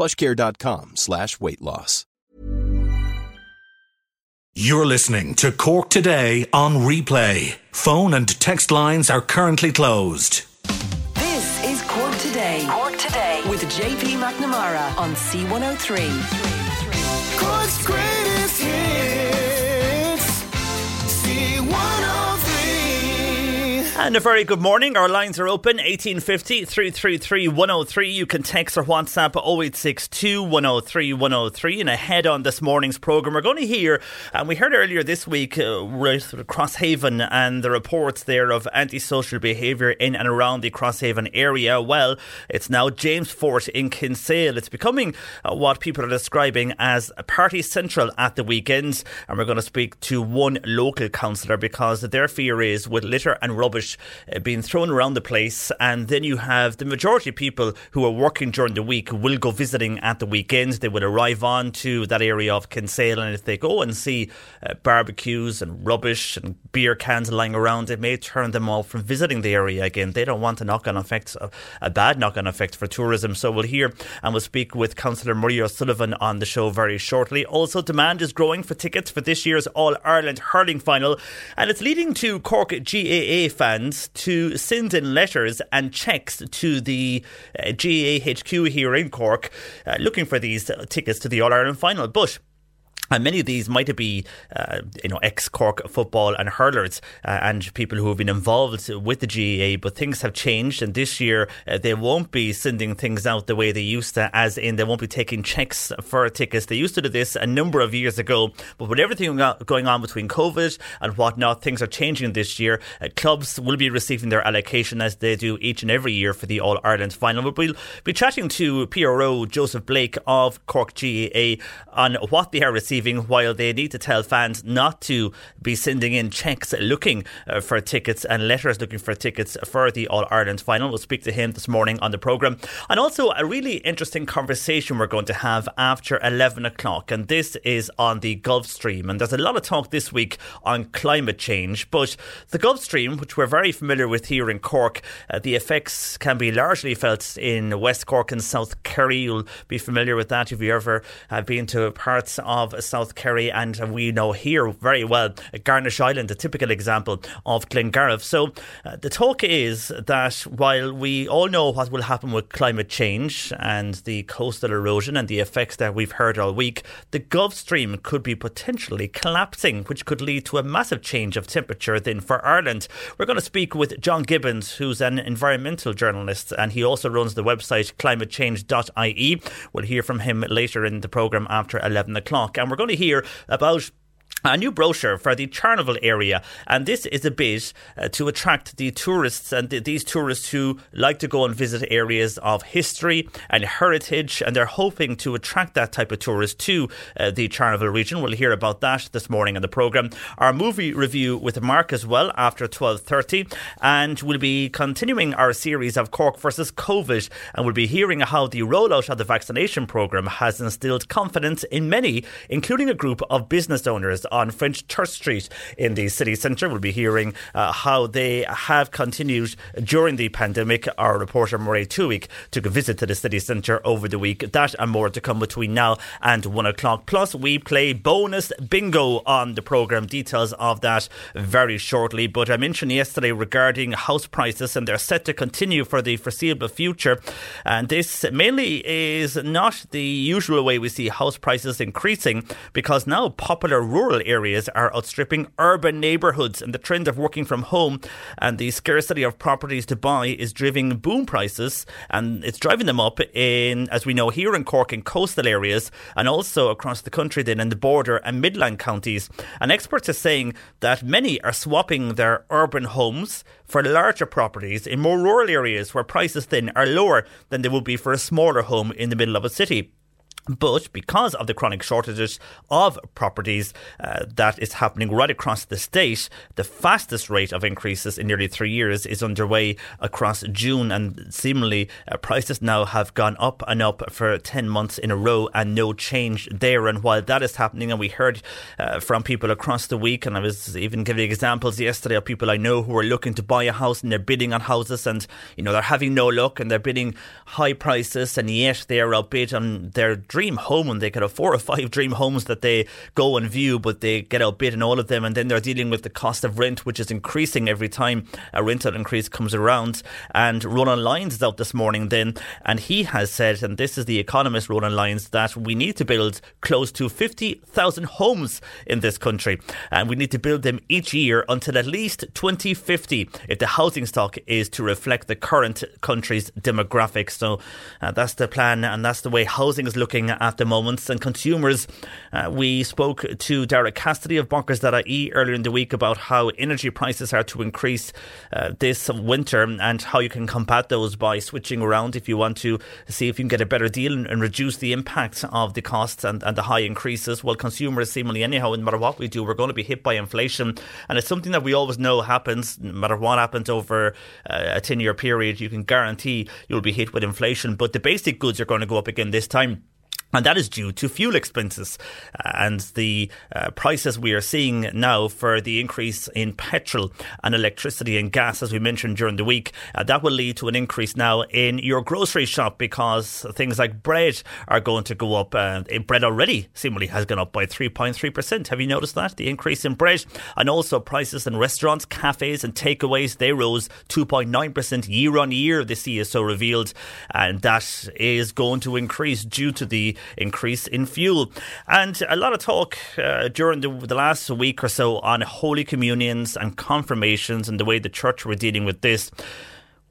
plushcare.com slash weight loss. You're listening to Cork Today on replay. Phone and text lines are currently closed. This is Cork Today. Cork Today with JP McNamara on C103. Cork's greatest And a very good morning. Our lines are open 1850 333 103. You can text or WhatsApp 0862 103 103. And ahead on this morning's programme, we're going to hear, and we heard earlier this week uh, Crosshaven and the reports there of antisocial behaviour in and around the Crosshaven area. Well, it's now James Fort in Kinsale. It's becoming uh, what people are describing as a party central at the weekends. And we're going to speak to one local councillor because their fear is with litter and rubbish uh, being thrown around the place, and then you have the majority of people who are working during the week will go visiting at the weekends. They will arrive on to that area of Kinsale, and if they go and see uh, barbecues and rubbish and beer cans lying around, it may turn them off from visiting the area again. They don't want a knock on effect, a bad knock on effect for tourism. So we'll hear and we'll speak with Councillor Maria O'Sullivan on the show very shortly. Also, demand is growing for tickets for this year's All Ireland hurling final, and it's leading to Cork GAA fans to send in letters and checks to the uh, GAA HQ here in Cork uh, looking for these tickets to the All Ireland final. But and many of these might be, uh, you know, ex-Cork football and hurlers uh, and people who have been involved with the GAA. but things have changed and this year uh, they won't be sending things out the way they used to, as in they won't be taking checks for tickets. They used to do this a number of years ago, but with everything going on between COVID and whatnot, things are changing this year. Uh, clubs will be receiving their allocation as they do each and every year for the All-Ireland final. But we'll be chatting to PRO Joseph Blake of Cork GAA on what they are receiving while they need to tell fans not to be sending in checks looking uh, for tickets and letters looking for tickets for the All Ireland final. We'll speak to him this morning on the programme. And also a really interesting conversation we're going to have after 11 o'clock. And this is on the Gulf Stream. And there's a lot of talk this week on climate change. But the Gulf Stream, which we're very familiar with here in Cork, uh, the effects can be largely felt in West Cork and South Kerry. You'll be familiar with that if you ever have been to parts of South Kerry, and we know here very well Garnish Island, a typical example of Glengarriff. So uh, the talk is that while we all know what will happen with climate change and the coastal erosion and the effects that we've heard all week, the Gulf Stream could be potentially collapsing, which could lead to a massive change of temperature then for Ireland. We're going to speak with John Gibbons, who's an environmental journalist, and he also runs the website climatechange.ie. We'll hear from him later in the programme after 11 o'clock. And we're going to hear about a new brochure for the Charnival area, and this is a bit uh, to attract the tourists and th- these tourists who like to go and visit areas of history and heritage, and they're hoping to attract that type of tourist to uh, the Charnival region. We'll hear about that this morning on the program. Our movie review with Mark as well after twelve thirty, and we'll be continuing our series of Cork versus COVID, and we'll be hearing how the rollout of the vaccination program has instilled confidence in many, including a group of business owners on French Church Street in the city centre. We'll be hearing uh, how they have continued during the pandemic. Our reporter Murray Tuig took a visit to the city centre over the week. That and more to come between now and one o'clock. Plus, we play bonus bingo on the programme. Details of that very shortly. But I mentioned yesterday regarding house prices, and they're set to continue for the foreseeable future. And this mainly is not the usual way we see house prices increasing because now popular rural areas are outstripping urban neighbourhoods. And the trend of working from home and the scarcity of properties to buy is driving boom prices and it's driving them up in, as we know, here in Cork in coastal areas and also across the country then in the border and midland counties. And experts are saying that many are swapping their urban homes for larger properties in more rural areas where prices then are lower than they would be for a smaller home in the middle of a city. But because of the chronic shortages of properties uh, that is happening right across the state, the fastest rate of increases in nearly three years is underway across June, and seemingly uh, prices now have gone up and up for 10 months in a row and no change there. And while that is happening, and we heard uh, from people across the week, and I was even giving examples yesterday of people I know who are looking to buy a house and they're bidding on houses and, you know, they're having no luck and they're bidding high prices and yet they are outbid their dream home and they could have four or five dream homes that they go and view, but they get outbid in all of them. And then they're dealing with the cost of rent, which is increasing every time a rental increase comes around. And Ronan Lyons is out this morning then, and he has said, and this is the economist Ronan Lyons, that we need to build close to 50,000 homes in this country. And we need to build them each year until at least 2050 if the housing stock is to reflect the current country's demographics. So uh, that's the plan, and that's the way housing is looking at the moment. And consumers, uh, we spoke to Derek Cassidy of Bonkers.ie earlier in the week about how energy prices are to increase uh, this winter and how you can combat those by switching around if you want to see if you can get a better deal and, and reduce the impact of the costs and, and the high increases. Well, consumers seemingly anyhow, no matter what we do, we're going to be hit by inflation. And it's something that we always know happens, no matter what happens over uh, a 10 year period, you can guarantee you'll be hit with inflation. But the basic goods are going to go up again this time. And that is due to fuel expenses uh, and the uh, prices we are seeing now for the increase in petrol and electricity and gas, as we mentioned during the week. Uh, that will lead to an increase now in your grocery shop because things like bread are going to go up. Uh, bread already seemingly has gone up by 3.3%. Have you noticed that? The increase in bread and also prices in restaurants, cafes, and takeaways, they rose 2.9% year on year, the CSO revealed. And that is going to increase due to the increase in fuel. And a lot of talk uh, during the, the last week or so on Holy Communions and confirmations and the way the church were dealing with this.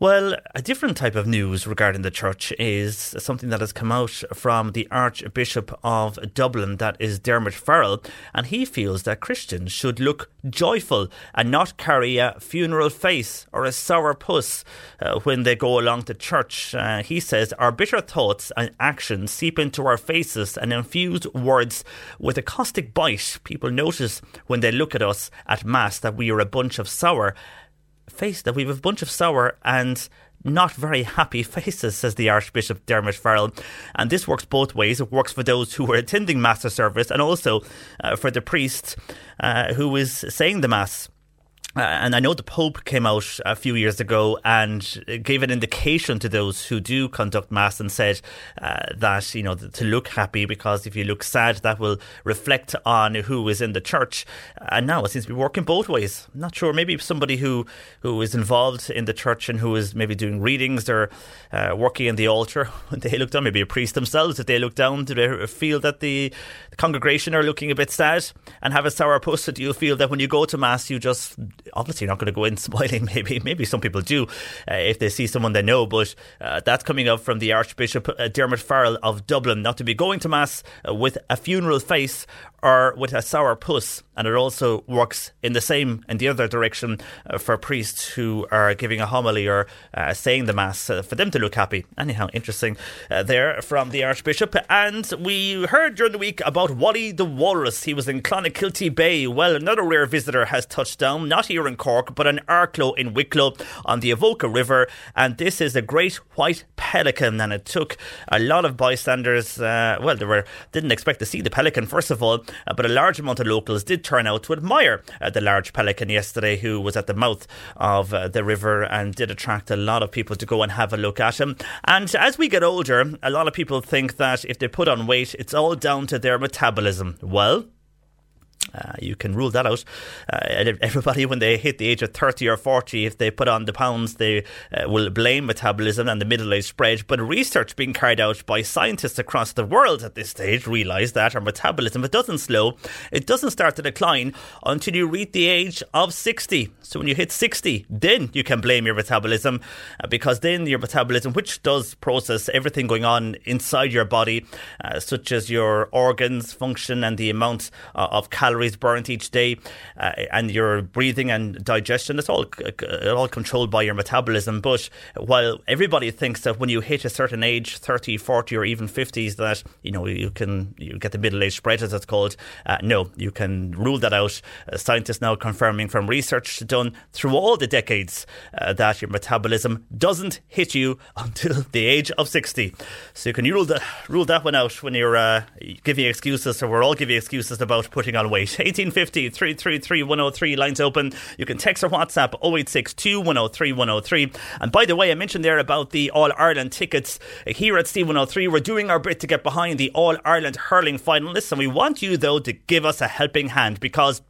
Well, a different type of news regarding the church is something that has come out from the Archbishop of Dublin, that is Dermot Farrell, and he feels that Christians should look joyful and not carry a funeral face or a sour puss uh, when they go along to church. Uh, he says our bitter thoughts and actions seep into our faces and infuse words with a caustic bite. People notice when they look at us at Mass that we are a bunch of sour face that we have a bunch of sour and not very happy faces, says the Archbishop Dermot Farrell. And this works both ways. It works for those who are attending Mass service and also uh, for the priest uh, who is saying the Mass. Uh, and I know the Pope came out a few years ago and gave an indication to those who do conduct Mass and said uh, that, you know, to look happy because if you look sad, that will reflect on who is in the church. And now it seems to be working both ways. I'm not sure. Maybe somebody who, who is involved in the church and who is maybe doing readings or uh, working in the altar, when they look down, maybe a priest themselves, if they look down, do they feel that the, the congregation are looking a bit sad and have a sour puss? Do you feel that when you go to Mass, you just obviously not going to go in smiling. Maybe maybe some people do uh, if they see someone they know. But uh, that's coming up from the Archbishop uh, Dermot Farrell of Dublin, not to be going to mass uh, with a funeral face or with a sour puss. And it also works in the same, in the other direction uh, for priests who are giving a homily or uh, saying the Mass uh, for them to look happy. Anyhow, interesting uh, there from the Archbishop. And we heard during the week about Wally the Walrus. He was in Clonakilty Bay. Well, another rare visitor has touched down, not here in Cork, but in Arklow in Wicklow on the Avoca River. And this is a great white pelican. And it took a lot of bystanders, uh, well, they were didn't expect to see the pelican, first of all, uh, but a large amount of locals did turn out to admire uh, the large pelican yesterday, who was at the mouth of uh, the river and did attract a lot of people to go and have a look at him. And as we get older, a lot of people think that if they put on weight, it's all down to their metabolism. Well, uh, you can rule that out. Uh, everybody, when they hit the age of 30 or 40, if they put on the pounds, they uh, will blame metabolism and the middle age spread. But research being carried out by scientists across the world at this stage realise that our metabolism, it doesn't slow, it doesn't start to decline until you reach the age of 60. So when you hit 60, then you can blame your metabolism uh, because then your metabolism, which does process everything going on inside your body, uh, such as your organs function and the amount of calories calories burnt each day, uh, and your breathing and digestion. It's all all controlled by your metabolism. But while everybody thinks that when you hit a certain age, 30, 40, or even 50s, that you know you can you get the middle age spread as it's called. Uh, no, you can rule that out. Uh, scientists now confirming from research done through all the decades uh, that your metabolism doesn't hit you until the age of 60. So you can rule that rule that one out when you're uh, giving excuses. So we're all giving excuses about putting on weight. 1850 333 103 lines open. You can text or WhatsApp 0862 103 103. And by the way, I mentioned there about the All Ireland tickets. Here at C103, we're doing our bit to get behind the All Ireland hurling finalists. And we want you, though, to give us a helping hand because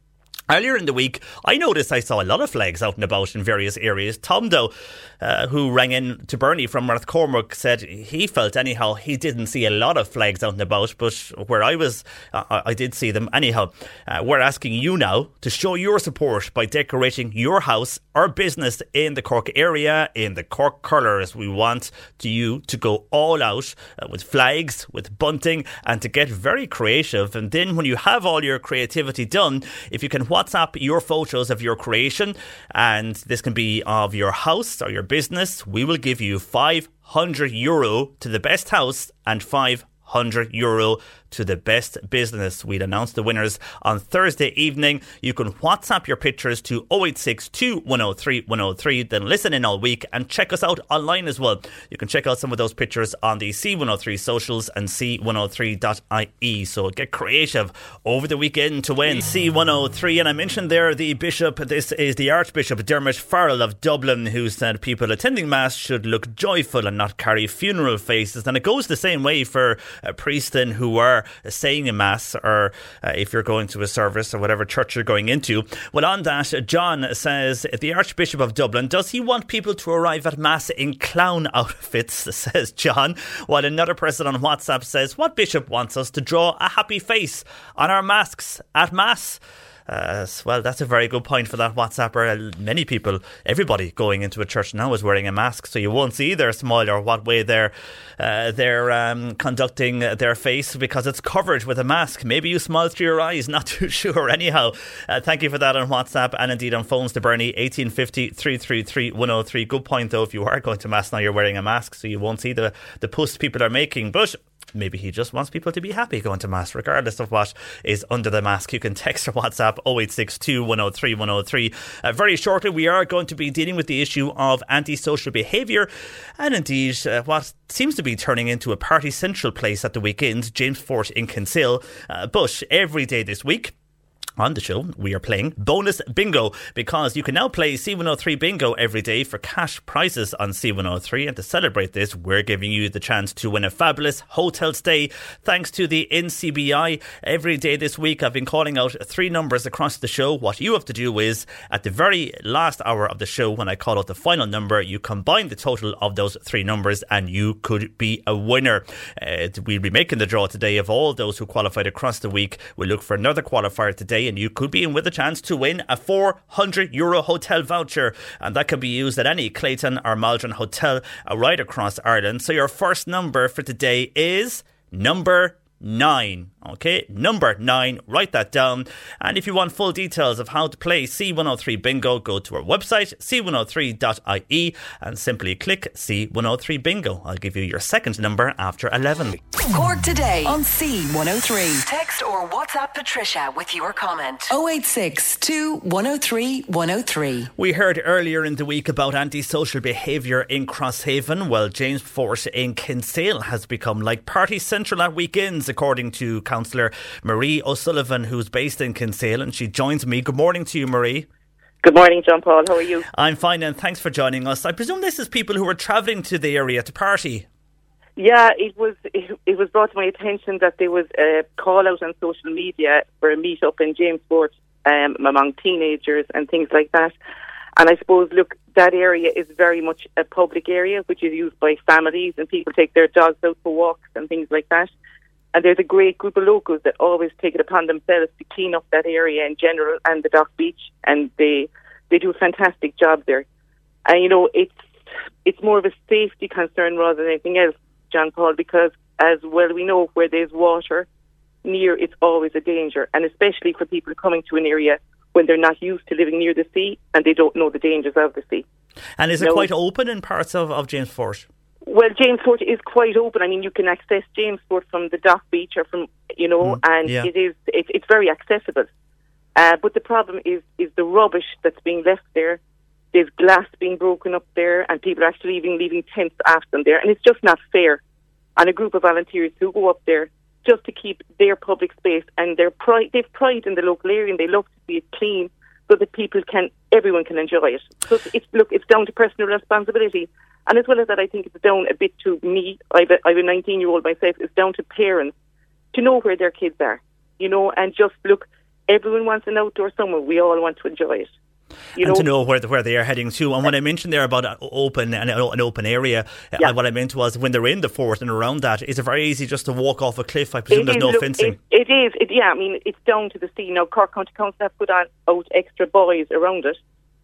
Earlier in the week, I noticed I saw a lot of flags out and about in various areas. Tom, though, uh, who rang in to Bernie from North Cormac, said he felt anyhow he didn't see a lot of flags out and about, but where I was, uh, I did see them. Anyhow, uh, we're asking you now to show your support by decorating your house or business in the Cork area in the Cork colours. We want to you to go all out uh, with flags, with bunting, and to get very creative. And then when you have all your creativity done, if you can WhatsApp your photos of your creation, and this can be of your house or your business. We will give you 500 euro to the best house and 500 euro to the best business. We'd announce the winners on Thursday evening. You can WhatsApp your pictures to 0862 103 103, then listen in all week and check us out online as well. You can check out some of those pictures on the C103 socials and C103.ie. So get creative over the weekend to win C103. And I mentioned there the Bishop, this is the Archbishop Dermot Farrell of Dublin, who said people attending Mass should look joyful and not carry funeral faces. And it goes the same way for uh, priests then who are saying a mass or uh, if you're going to a service or whatever church you're going into. Well, on that, John says the Archbishop of Dublin does he want people to arrive at mass in clown outfits? Says John. While another person on WhatsApp says what bishop wants us to draw a happy face on our masks at mass. Uh, well, that's a very good point for that WhatsApper. Many people, everybody going into a church now is wearing a mask, so you won't see their smile or what way they're uh, they're um, conducting their face because it's covered with a mask. Maybe you smile through your eyes, not too sure. Anyhow, uh, thank you for that on WhatsApp and indeed on phones to Bernie 1850 333 103. Good point though. If you are going to mass now, you're wearing a mask, so you won't see the the posts people are making. But maybe he just wants people to be happy going to Mass, regardless of what is under the mask. You can text or WhatsApp 0862 103 103. Uh, very shortly, we are going to be dealing with the issue of antisocial behaviour and indeed uh, what seems to be turning into a party central place at the weekend, James Fort in Kinsale. Uh, every day this week, on the show, we are playing bonus bingo because you can now play C103 bingo every day for cash prizes on C103. And to celebrate this, we're giving you the chance to win a fabulous hotel stay thanks to the NCBI. Every day this week, I've been calling out three numbers across the show. What you have to do is at the very last hour of the show, when I call out the final number, you combine the total of those three numbers and you could be a winner. Uh, we'll be making the draw today of all those who qualified across the week. We'll look for another qualifier today and you could be in with a chance to win a 400 euro hotel voucher. And that can be used at any Clayton or Maldron hotel uh, right across Ireland. So your first number for today is number nine. Okay, number nine, write that down. And if you want full details of how to play C103 Bingo, go to our website, c103.ie, and simply click C103 Bingo. I'll give you your second number after 11. Cork today on C103. Text or WhatsApp Patricia with your comment. 086 103 103. We heard earlier in the week about antisocial behaviour in Crosshaven. Well, James Fort in Kinsale has become like party central at weekends according to Councillor Marie O'Sullivan, who's based in Kinsale, and she joins me. Good morning to you, Marie. Good morning, John Paul. How are you? I'm fine, and thanks for joining us. I presume this is people who are travelling to the area to party. Yeah, it was it, it, was brought to my attention that there was a call out on social media for a meet up in James Fort um, among teenagers and things like that. And I suppose, look, that area is very much a public area, which is used by families and people take their dogs out for walks and things like that. And there's a great group of locals that always take it upon themselves to clean up that area in general and the Dock Beach, and they they do a fantastic job there. And you know, it's it's more of a safety concern rather than anything else, John Paul, because as well we know where there's water near, it's always a danger, and especially for people coming to an area when they're not used to living near the sea and they don't know the dangers of the sea. And is it quite open in parts of, of James Fort? Well, James Fort is quite open. I mean, you can access James Fort from the dock beach or from, you know, mm, and yeah. it is it, it's very accessible. Uh, but the problem is is the rubbish that's being left there. There's glass being broken up there, and people are actually leaving leaving tents after them there, and it's just not fair. And a group of volunteers who go up there just to keep their public space and their pride, they've pride in the local area, and they love to see it clean so that people can, everyone can enjoy it. So it's look, it's down to personal responsibility. And as well as that, I think it's down a bit to me. I've a, I've a 19 year old myself. It's down to parents to know where their kids are, you know, and just look. Everyone wants an outdoor summer. We all want to enjoy it. You and know, to know where where they are heading to. And what I mentioned there about open and an open area, uh, yeah. what I meant was when they're in the fort and around that, is it very easy just to walk off a cliff? I presume it there's is, no look, fencing. It, it is. It, yeah, I mean it's down to the sea. Now Cork County Council have put on out extra buoys around it,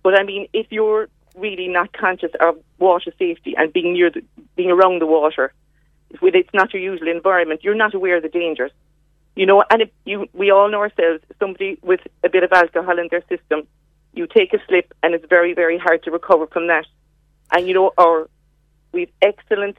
but I mean if you're really not conscious of water safety and being near the, being around the water, when it's not your usual environment, you're not aware of the dangers. You know, and if you, we all know ourselves, somebody with a bit of alcohol in their system, you take a slip and it's very, very hard to recover from that. And you know, our, we've excellent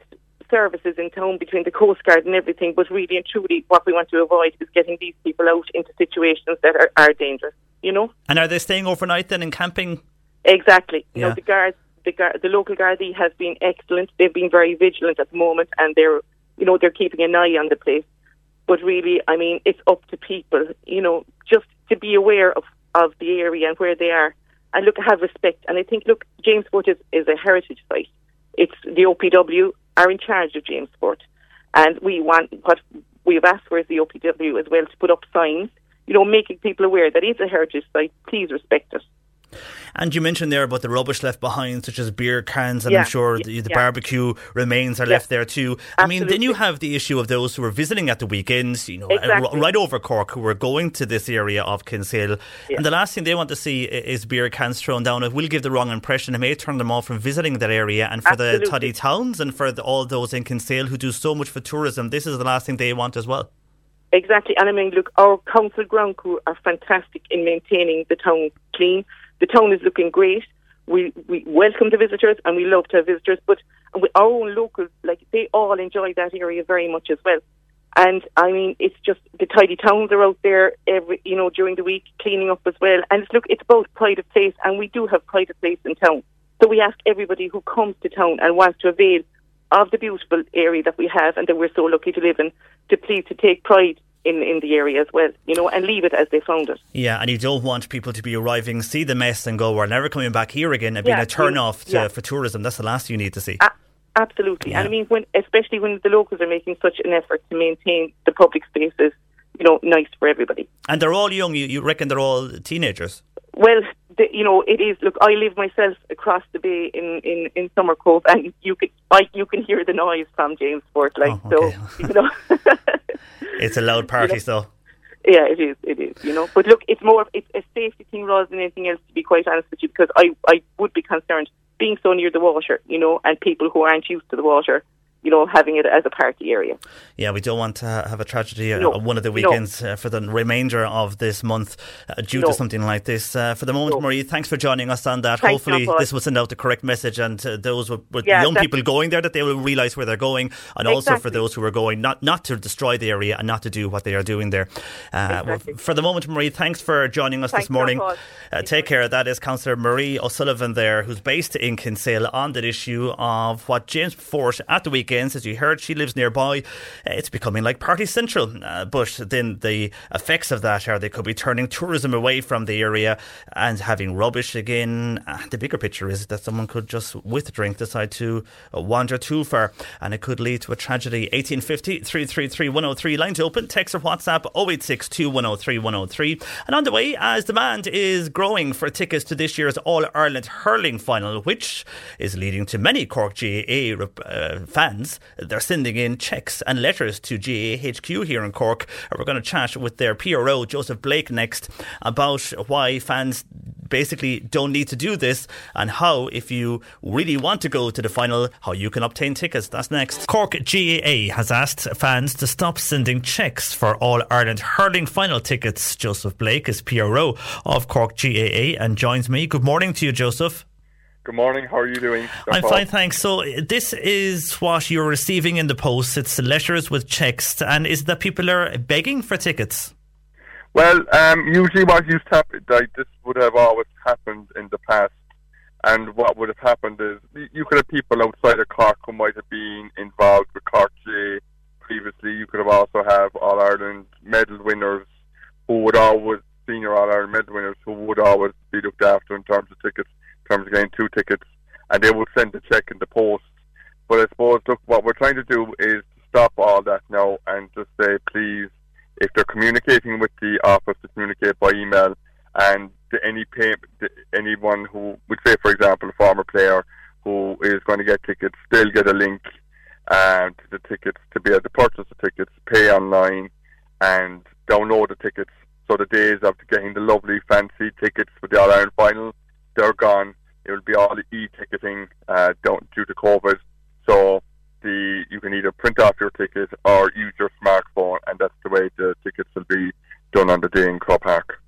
services in town between the Coast Guard and everything, but really and truly what we want to avoid is getting these people out into situations that are, are dangerous, you know? And are they staying overnight then and camping Exactly. You know, the guards, the, guard, the local Gardaí has been excellent. They've been very vigilant at the moment, and they're, you know, they're keeping an eye on the place. But really, I mean, it's up to people, you know, just to be aware of, of the area and where they are, and look, have respect. And I think, look, James Fort is, is a heritage site. It's the OPW are in charge of James Fort, and we want what we've asked for is the OPW as well to put up signs, you know, making people aware that it's a heritage site. Please respect it. And you mentioned there about the rubbish left behind, such as beer cans, and yeah, I'm sure the, the yeah. barbecue remains are yeah. left there too. Absolutely. I mean, then you have the issue of those who are visiting at the weekends, you know, exactly. right over Cork, who are going to this area of Kinsale. And the last thing they want to see is beer cans thrown down. It will give the wrong impression. It may turn them off from visiting that area. And for Absolutely. the tidy towns and for the, all those in Kinsale who do so much for tourism, this is the last thing they want as well. Exactly. And I mean, look, our council ground crew are fantastic in maintaining the town clean. The town is looking great. We we welcome the visitors and we love to have visitors, but our own locals, like they all enjoy that area very much as well. And I mean, it's just the tidy towns are out there every, you know, during the week cleaning up as well. And it's, look, it's both pride of place, and we do have pride of place in town. So we ask everybody who comes to town and wants to avail of the beautiful area that we have and that we're so lucky to live in to please to take pride in, in the area as well, you know, and leave it as they found it. Yeah, and you don't want people to be arriving, see the mess, and go, we're never coming back here again, and yeah, being a turn off to, yeah. for tourism. That's the last you need to see. A- absolutely. Yeah. And I mean, when, especially when the locals are making such an effort to maintain the public spaces, you know, nice for everybody. And they're all young. You, you reckon they're all teenagers? Well, the, you know, it is. Look, I live myself across the bay in in in Summer Cove, and you can I, you can hear the noise from James Fort. Like oh, okay. so, you know. it's a loud party, you know? so. Yeah, it is. It is. You know, but look, it's more it's a safety thing rather than anything else. To be quite honest with you, because I I would be concerned being so near the water, you know, and people who aren't used to the water you know, having it as a party area. Yeah, we don't want to have a tragedy no, on one of the weekends no. uh, for the remainder of this month uh, due no. to something like this. Uh, for the moment, Marie, thanks for joining us on that. Thanks Hopefully, this will send out the correct message, and uh, those with, with yeah, young people going there that they will realise where they're going, and exactly. also for those who are going not not to destroy the area and not to do what they are doing there. Uh, exactly. for the moment, Marie, thanks for joining us thanks this morning. Uh, take care. That is Councillor Marie O'Sullivan there, who's based in Kinsale on that issue of what James Fort at the weekend weekends. As you heard, she lives nearby. It's becoming like Party Central. Uh, but then the effects of that are they could be turning tourism away from the area and having rubbish again. Uh, the bigger picture is that someone could just, with a drink, decide to uh, wander too far and it could lead to a tragedy. 1850 333 103. Line to open. Text or WhatsApp 0862 103 103. And on the way, as demand is growing for tickets to this year's All Ireland hurling final, which is leading to many Cork GAA uh, fans. They're sending in checks and letters to GAA HQ here in Cork. We're going to chat with their PRO, Joseph Blake, next about why fans basically don't need to do this and how, if you really want to go to the final, how you can obtain tickets. That's next. Cork GAA has asked fans to stop sending checks for All Ireland hurling final tickets. Joseph Blake is PRO of Cork GAA and joins me. Good morning to you, Joseph. Good morning. How are you doing? I'm fine, thanks. So this is what you're receiving in the post. It's letters with checks, and is that people are begging for tickets? Well, um, usually what used to happen, like, this would have always happened in the past. And what would have happened is you could have people outside of Cork who might have been involved with Cork J previously. You could have also have All Ireland medal winners who would always senior All Ireland medal winners who would always be looked after in terms of tickets, terms of getting two tickets, and they will send a check in the post. But I suppose look, what we're trying to do is stop all that now and just say, please, if they're communicating with the office, to communicate by email, and to any pay, anyone who would say, for example, a former player who is going to get tickets, they'll get a link uh, to the tickets to be able to purchase the tickets, pay online, and download the tickets. So the days of getting the lovely fancy tickets for the All Ireland final, they're gone. It will be all e-ticketing uh, due to COVID. So the you can either print off your ticket or use your smartphone, and that's the way the tickets will be done on the day in Croke Park.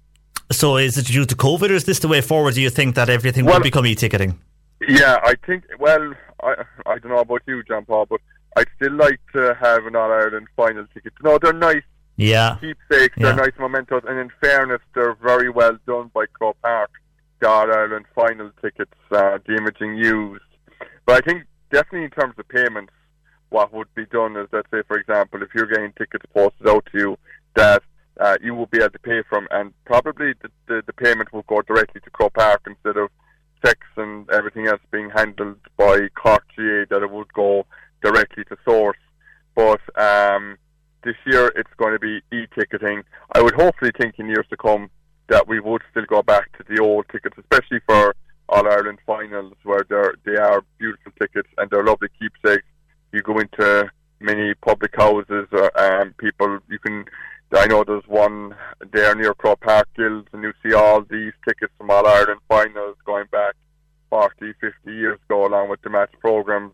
So is it due to COVID, or is this the way forward? Do you think that everything well, will become e-ticketing? Yeah, I think. Well, I I don't know about you, John Paul, but I'd still like to have an All Ireland final ticket. No, they're nice. Yeah. Keepsakes, they're nice mementos, and in fairness, they're very well done by Croke Park. All Ireland final tickets, uh, the imaging used. But I think definitely in terms of payments, what would be done is, let's say, for example, if you're getting tickets posted out to you, that uh, you will be able to pay from, and probably the, the, the payment will go directly to Croke Park instead of checks and everything else being handled by Cork GAA, that it would go directly to source. But um, this year it's going to be e-ticketing. I would hopefully think in years to come that we would still go back to the old tickets, especially for All Ireland finals, where they're, they are beautiful tickets and they're lovely keepsakes. You go into many public houses, uh, um, people you can. I know there's one there near Croke Park Gills, and you see all these tickets from All Ireland finals going back 40, 50 years ago, along with the match programs.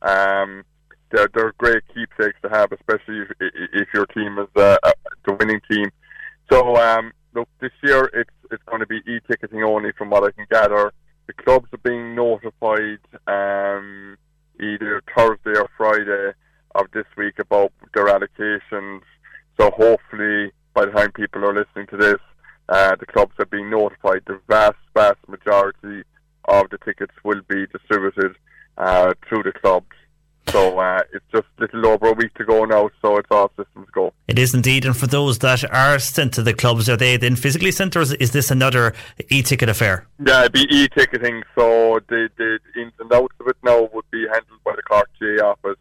Um, they're, they're great keepsakes to have, especially if, if your team is uh, the winning team. So, um, look, this year it's it's going to be e-ticketing only, from what I can gather. The clubs are being notified um, either Thursday or Friday of this week about their allocations. So hopefully, by the time people are listening to this, uh, the clubs are being notified. The vast, vast majority of the tickets will be distributed uh, through the clubs. So uh, it's just a little over a week to go now, so it's all systems go. It is indeed. And for those that are sent to the clubs, are they then physically sent, or is this another e-ticket affair? Yeah, it'd be e-ticketing. So the, the ins and outs of it now would be handled by the Cork GAA office.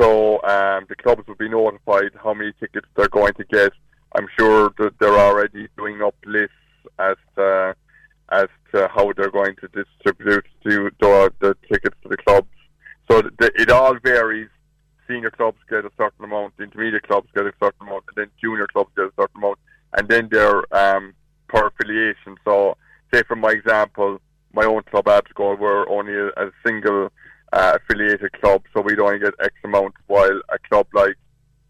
So um, the clubs will be notified how many tickets they're going to get. I'm sure that they're already doing up lists as to, as to how they're going to distribute to the, the tickets to the clubs so it all varies. Senior clubs get a certain amount, intermediate clubs get a certain amount, and then junior clubs get a certain amount, and then they're um, per affiliation. So, say for my example, my own club, Absco, we're only a, a single uh, affiliated club, so we'd only get X amount, while a club like,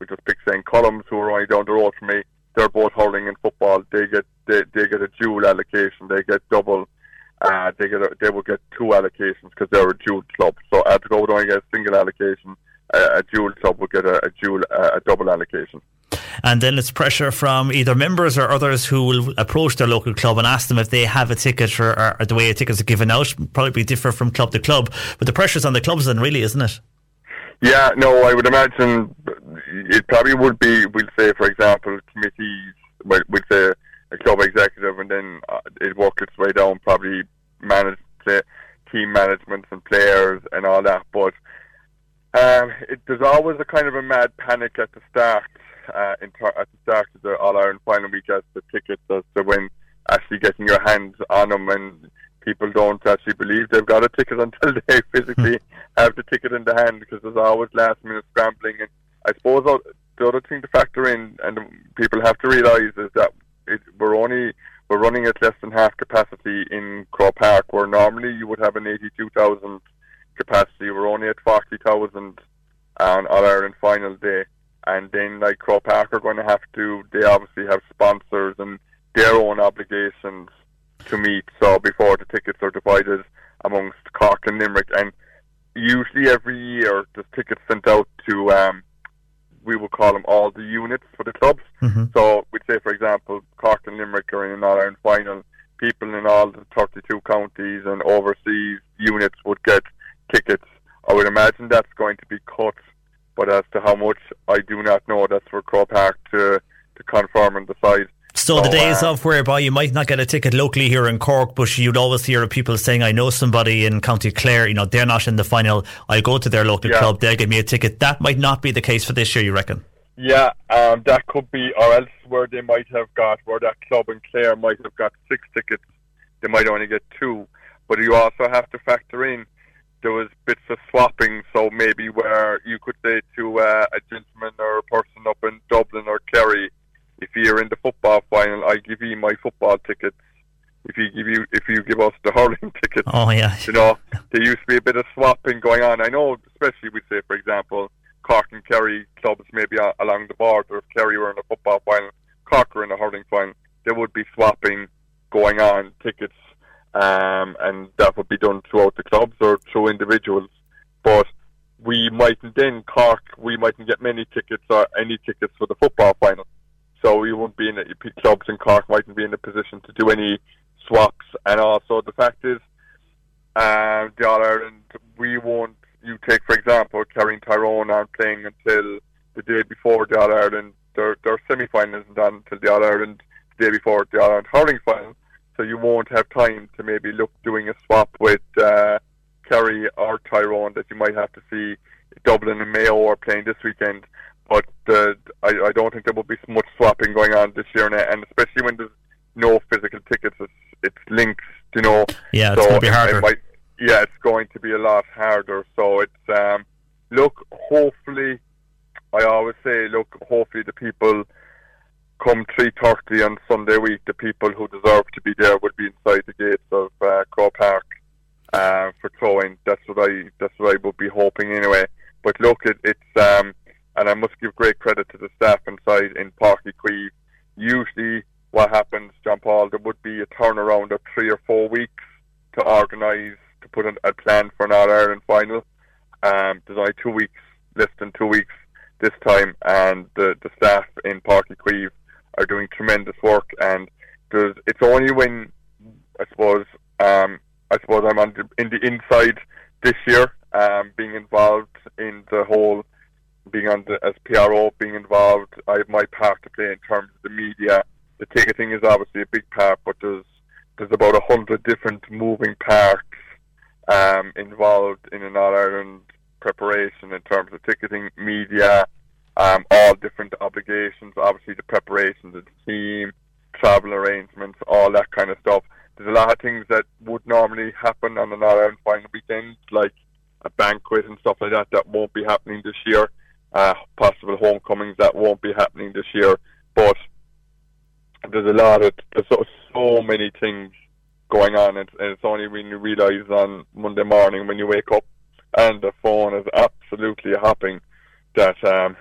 we just pick St. Columns, who are only down the road from me, they're both hurling and football. They get they, they get a dual allocation. They get double uh, they get they will get two allocations because they're a dual club. So Atco would only get a single allocation. Uh, a dual club would get a, a dual uh, a double allocation. And then it's pressure from either members or others who will approach their local club and ask them if they have a ticket or, or the way tickets are given out. Probably differ from club to club, but the pressure's on the clubs then, really, isn't it? Yeah, no, I would imagine it probably would be, we'll say, for example, committees, we'd say a club executive, and then uh, it worked its way down, probably manage, say, team management and players and all that. But um, it, there's always a kind of a mad panic at the start, uh, in tar- at the start of the All Ireland final week as the tickets as to when actually getting your hands on them and people don't actually believe they've got a ticket until they physically have the ticket in the hand because there's always last minute scrambling. And I suppose the other thing to factor in and people have to realise is that it, we're only we're running at less than half capacity in Croke Park, where normally you would have an 82,000 capacity. We're only at 40,000 on All Ireland final day. And then, like Croke Park are going to have to, they obviously have sponsors and their own obligations to meet. So before the tickets are divided amongst Cork and Limerick, and usually every year there's tickets sent out to um, we would call them all the units for the clubs. Mm-hmm. So we'd say, for example, Cork and Limerick are in an All Ireland final. People in all the 32 counties and overseas units would get tickets. I would imagine that's going to be cut, but as to how much, I do not know. That's for Croke Park to to confirm and decide. So, so the days uh, of whereby you might not get a ticket locally here in Cork, but you'd always hear people saying, "I know somebody in County Clare. You know, they're not in the final. I go to their local yeah. club. They'll give me a ticket." That might not be the case for this year. You reckon? Yeah, um, that could be, or else where they might have got, where that club in Clare might have got six tickets, they might only get two. But you also have to factor in there was bits of swapping, so maybe where you could say to uh, a gentleman or a person up in Dublin or Kerry if you're in the football final, I give you my football tickets. If you give you if you give us the hurling tickets, oh yeah, you know there used to be a bit of swapping going on. I know, especially we say, for example, Cork and Kerry clubs maybe along the border. If Kerry were in a football final, Cork were in a hurling final, there would be swapping going on tickets, um, and that would be done throughout the clubs or through individuals. But we mightn't then Cork, we mightn't get many tickets or any tickets for the football final. So we won't be in it. Clubs in Cork mightn't be in a position to do any swaps. And also the fact is, uh, the All Ireland, we won't. You take for example, Kerry Tyrone aren't playing until the day before the All Ireland. Their their semi-final isn't done until the All Ireland the day before the All Ireland hurling final. So you won't have time to maybe look doing a swap with uh, Kerry or Tyrone that you might have to see Dublin and Mayo are playing this weekend but uh, I, I don't think there will be so much swapping going on this year, and especially when there's no physical tickets, it's, it's linked, you know. Yeah, it's so going to be harder. Might, yeah, it's going to be a lot harder. So it's um, look, hopefully, I always say, look, hopefully the people come three thirty on Sunday week, the people who deserve to be there will be inside the gates of uh, Croke Park uh, for throwing. That's what I that's what I would be hoping anyway. But look, it, it's um, and I must give great credit to the staff inside in Páirc Uí Chaoimh. Usually, what happens, John Paul, there would be a turnaround of three or four weeks to organise, to put a plan for an All Ireland final. Um, there's only two weeks, less than two weeks this time, and the, the staff in Páirc Uí Chaoimh are doing tremendous work. And there's, it's only when, I suppose, um, I suppose I'm on the, in the inside this year, um, being involved in the whole being on the as PRO, being involved. I have my part to play in terms of the media. The ticketing is obviously a big part, but there's there's about a hundred different moving parts um, involved in an All Ireland preparation in terms of ticketing, media, um, all different obligations. Obviously, the preparation the team, travel arrangements, all that kind of stuff. There's a lot of things that would normally happen on an All Ireland final weekend, like a banquet and stuff like that, that won't be happening this year uh, possible homecomings that won't be happening this year. But there's a lot of there's so, so many things going on, and, and it's only when you realise on Monday morning when you wake up and the phone is absolutely hopping that um,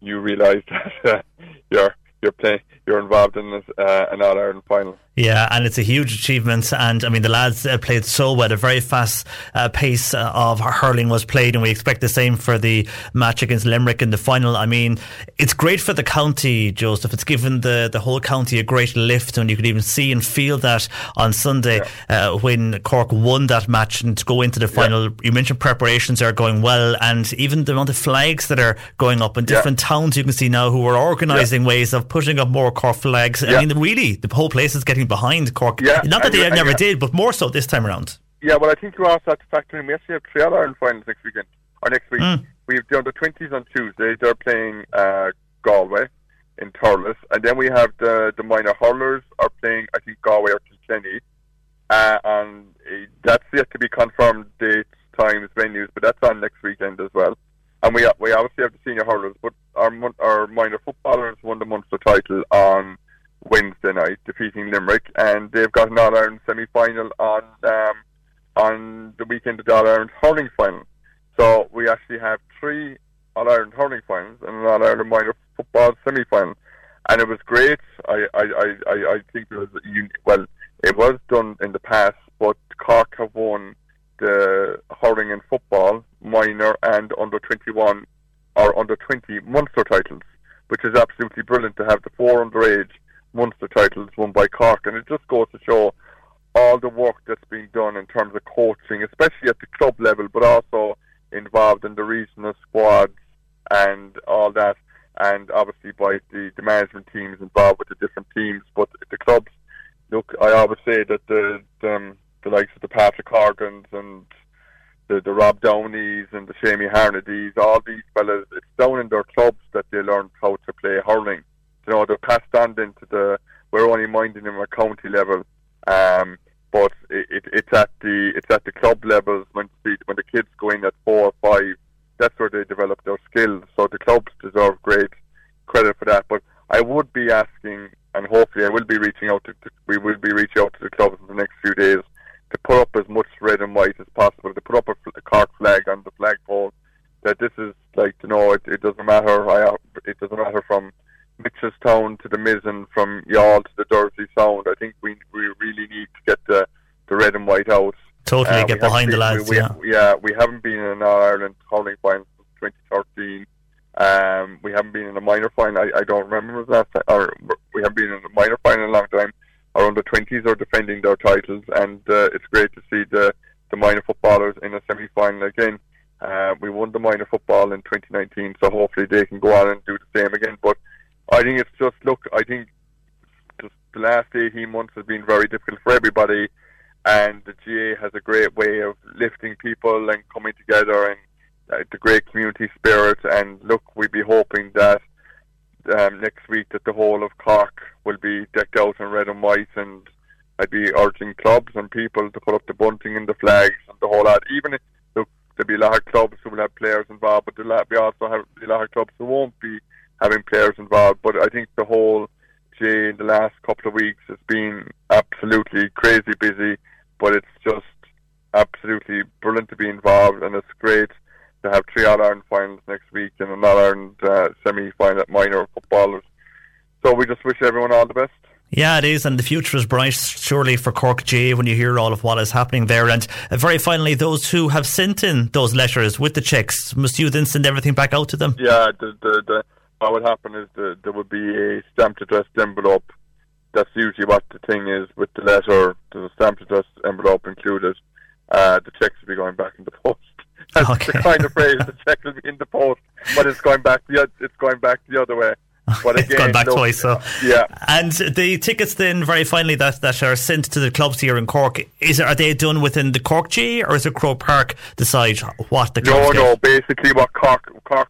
you realise that uh, you're you're playing you're involved in this, uh, an All Ireland final. Yeah, and it's a huge achievement. And I mean, the lads uh, played so well. A very fast uh, pace uh, of hurling was played, and we expect the same for the match against Limerick in the final. I mean, it's great for the county, Joseph. It's given the, the whole county a great lift, and you could even see and feel that on Sunday yeah. uh, when Cork won that match and to go into the final. Yeah. You mentioned preparations are going well, and even the amount of flags that are going up in different yeah. towns you can see now who are organising ways of putting up more Cork flags. I mean, really, the whole place is getting behind Cork. Yeah, Not that they and, never did, but more so this time around. Yeah, well, I think you also have to factor in we actually have three Ireland finals next weekend or next week. Mm. We have the under twenties on Tuesday. They're playing uh, Galway in Thurles, and then we have the the minor hurlers are playing I think Galway or Kilkenny, uh, and uh, that's yet to be confirmed dates, times, venues, but that's on next weekend as well. And we we obviously have the senior hurlers, but our our minor footballers won the Munster title on Wednesday night, defeating Limerick, and they've got an All Ireland semi final on um, on the weekend of the All Ireland hurling final. So we actually have three All Ireland hurling finals and an All Ireland minor football semi final, and it was great. I I, I, I think it was well, it was done in the past, but Cork have won the hurling and football minor and under twenty one or under twenty Munster titles, which is absolutely brilliant to have the four underage Munster titles won by Cork, and it just goes to show all the work that's being done in terms of coaching, especially at the club level, but also involved in the regional squads and all that, and obviously by the, the management teams involved with the different teams. But the clubs, look, I always say that the the, um, the likes of the Patrick Horgans and the, the Rob Downeys and the Shamie Harnedys, all these fellas, it's down in their clubs that they learn how to play hurling you know, they're passed on into the. We're only minding them at county level, um, but it, it, it's at the it's at the club levels when the, when the kids go in at four or five. That's where they develop their skills. So the clubs deserve great credit for that. But I would be asking, and hopefully I will be reaching out to, to we will be reaching out to the clubs in the next few days to put up as much red and white as possible. To put up a, a Cork flag on the flagpole. That this is like you know it, it doesn't matter. I, it doesn't matter from Mitchelstown to the Mizen, from Youghal to the Dursey Sound. I think we we really need to get the the red and white out. Totally uh, get behind the lads. We, we, yeah, yeah, we haven't been in an All Ireland hurling final since 2013. Um, we haven't been in a minor final. I, I don't remember that, or we haven't been in a minor final in a long time. Our under 20s are defending their titles, and uh, it's great to see the the minor footballers in a semi final again. Uh, we won the minor football in 2019, so hopefully they can go on and do the same again. But I think it's just look. I think just the last eighteen months has been very difficult for everybody, and the GAA has a great way of lifting people and coming together and uh, the great community spirit. And look, we'd be hoping that um, next week that the whole of Cork will be decked out in red and white, and I'd be urging clubs and people to put up the bunting and the flags and the whole lot. Even if look, there'll be a lot of clubs who will have players involved, but there'll be also have a lot of clubs who won't be having players involved. But I think the whole in the last couple of weeks has been absolutely crazy busy. But it's just absolutely brilliant to be involved, and it's great to have three All Ireland finals next week and an All Ireland uh, semi final at minor footballers. So we just wish everyone all the best. Yeah, it is, and the future is bright, surely, for Cork GAA when you hear all of what is happening there. And uh, very finally, those who have sent in those letters with the checks, must you then send everything back out to them? Yeah, the, the, the what would happen is the, there would be a stamped addressed envelope. That's usually what the thing is with the letter. There's a stamped addressed envelope included. Uh, the checks will be going back in the post. That's okay. the kind of phrase the check will be in the post, but it's going back the it's going back the other way. But again, it's gone back look, twice. So yeah. And the tickets then, very finally, that, that are sent to the clubs here in Cork, is are they done within the Cork G or is it Croke Park decide what the clubs No, get? no. Basically, what Cork Cork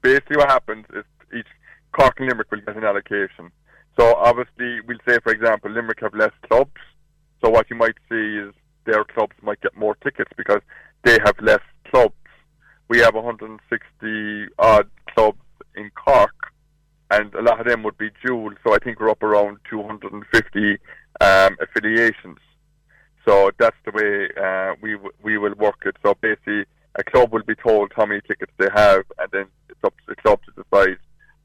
basically what happens is each Cork and Limerick will get an allocation. So obviously, we'll say, for example, Limerick have less clubs. So what you might see is their clubs might get more tickets because they have less clubs. We have 160 odd clubs in Cork, and a lot of them would be dual. So I think we're up around 250 um, affiliations. So that's the way uh, we w- we will work it. So basically, a club will be told how many tickets they have, and then it's up to the club to decide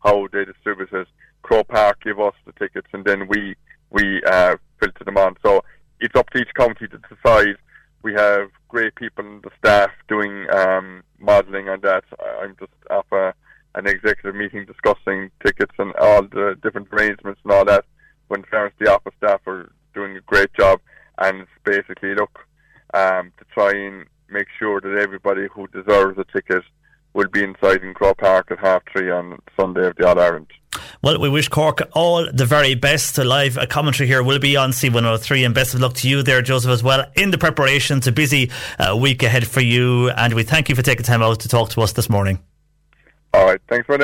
how they distribute it. Croke Park give us the tickets, and then we we uh, filter them on. So it's up to each county to decide. We have great people in the staff doing um, modelling on that. I'm just after an executive meeting discussing tickets and all the different arrangements and all that. When fairness, the office staff are doing a great job, and it's basically look um, to try and make sure that everybody who deserves a ticket will be inside in Croke Park at half three on Sunday of the All Ireland. Well, we wish Cork all the very best. Live commentary here will be on C103, and best of luck to you there, Joseph, as well, in the preparations. A busy uh, week ahead for you, and we thank you for taking time out to talk to us this morning. All right, thanks for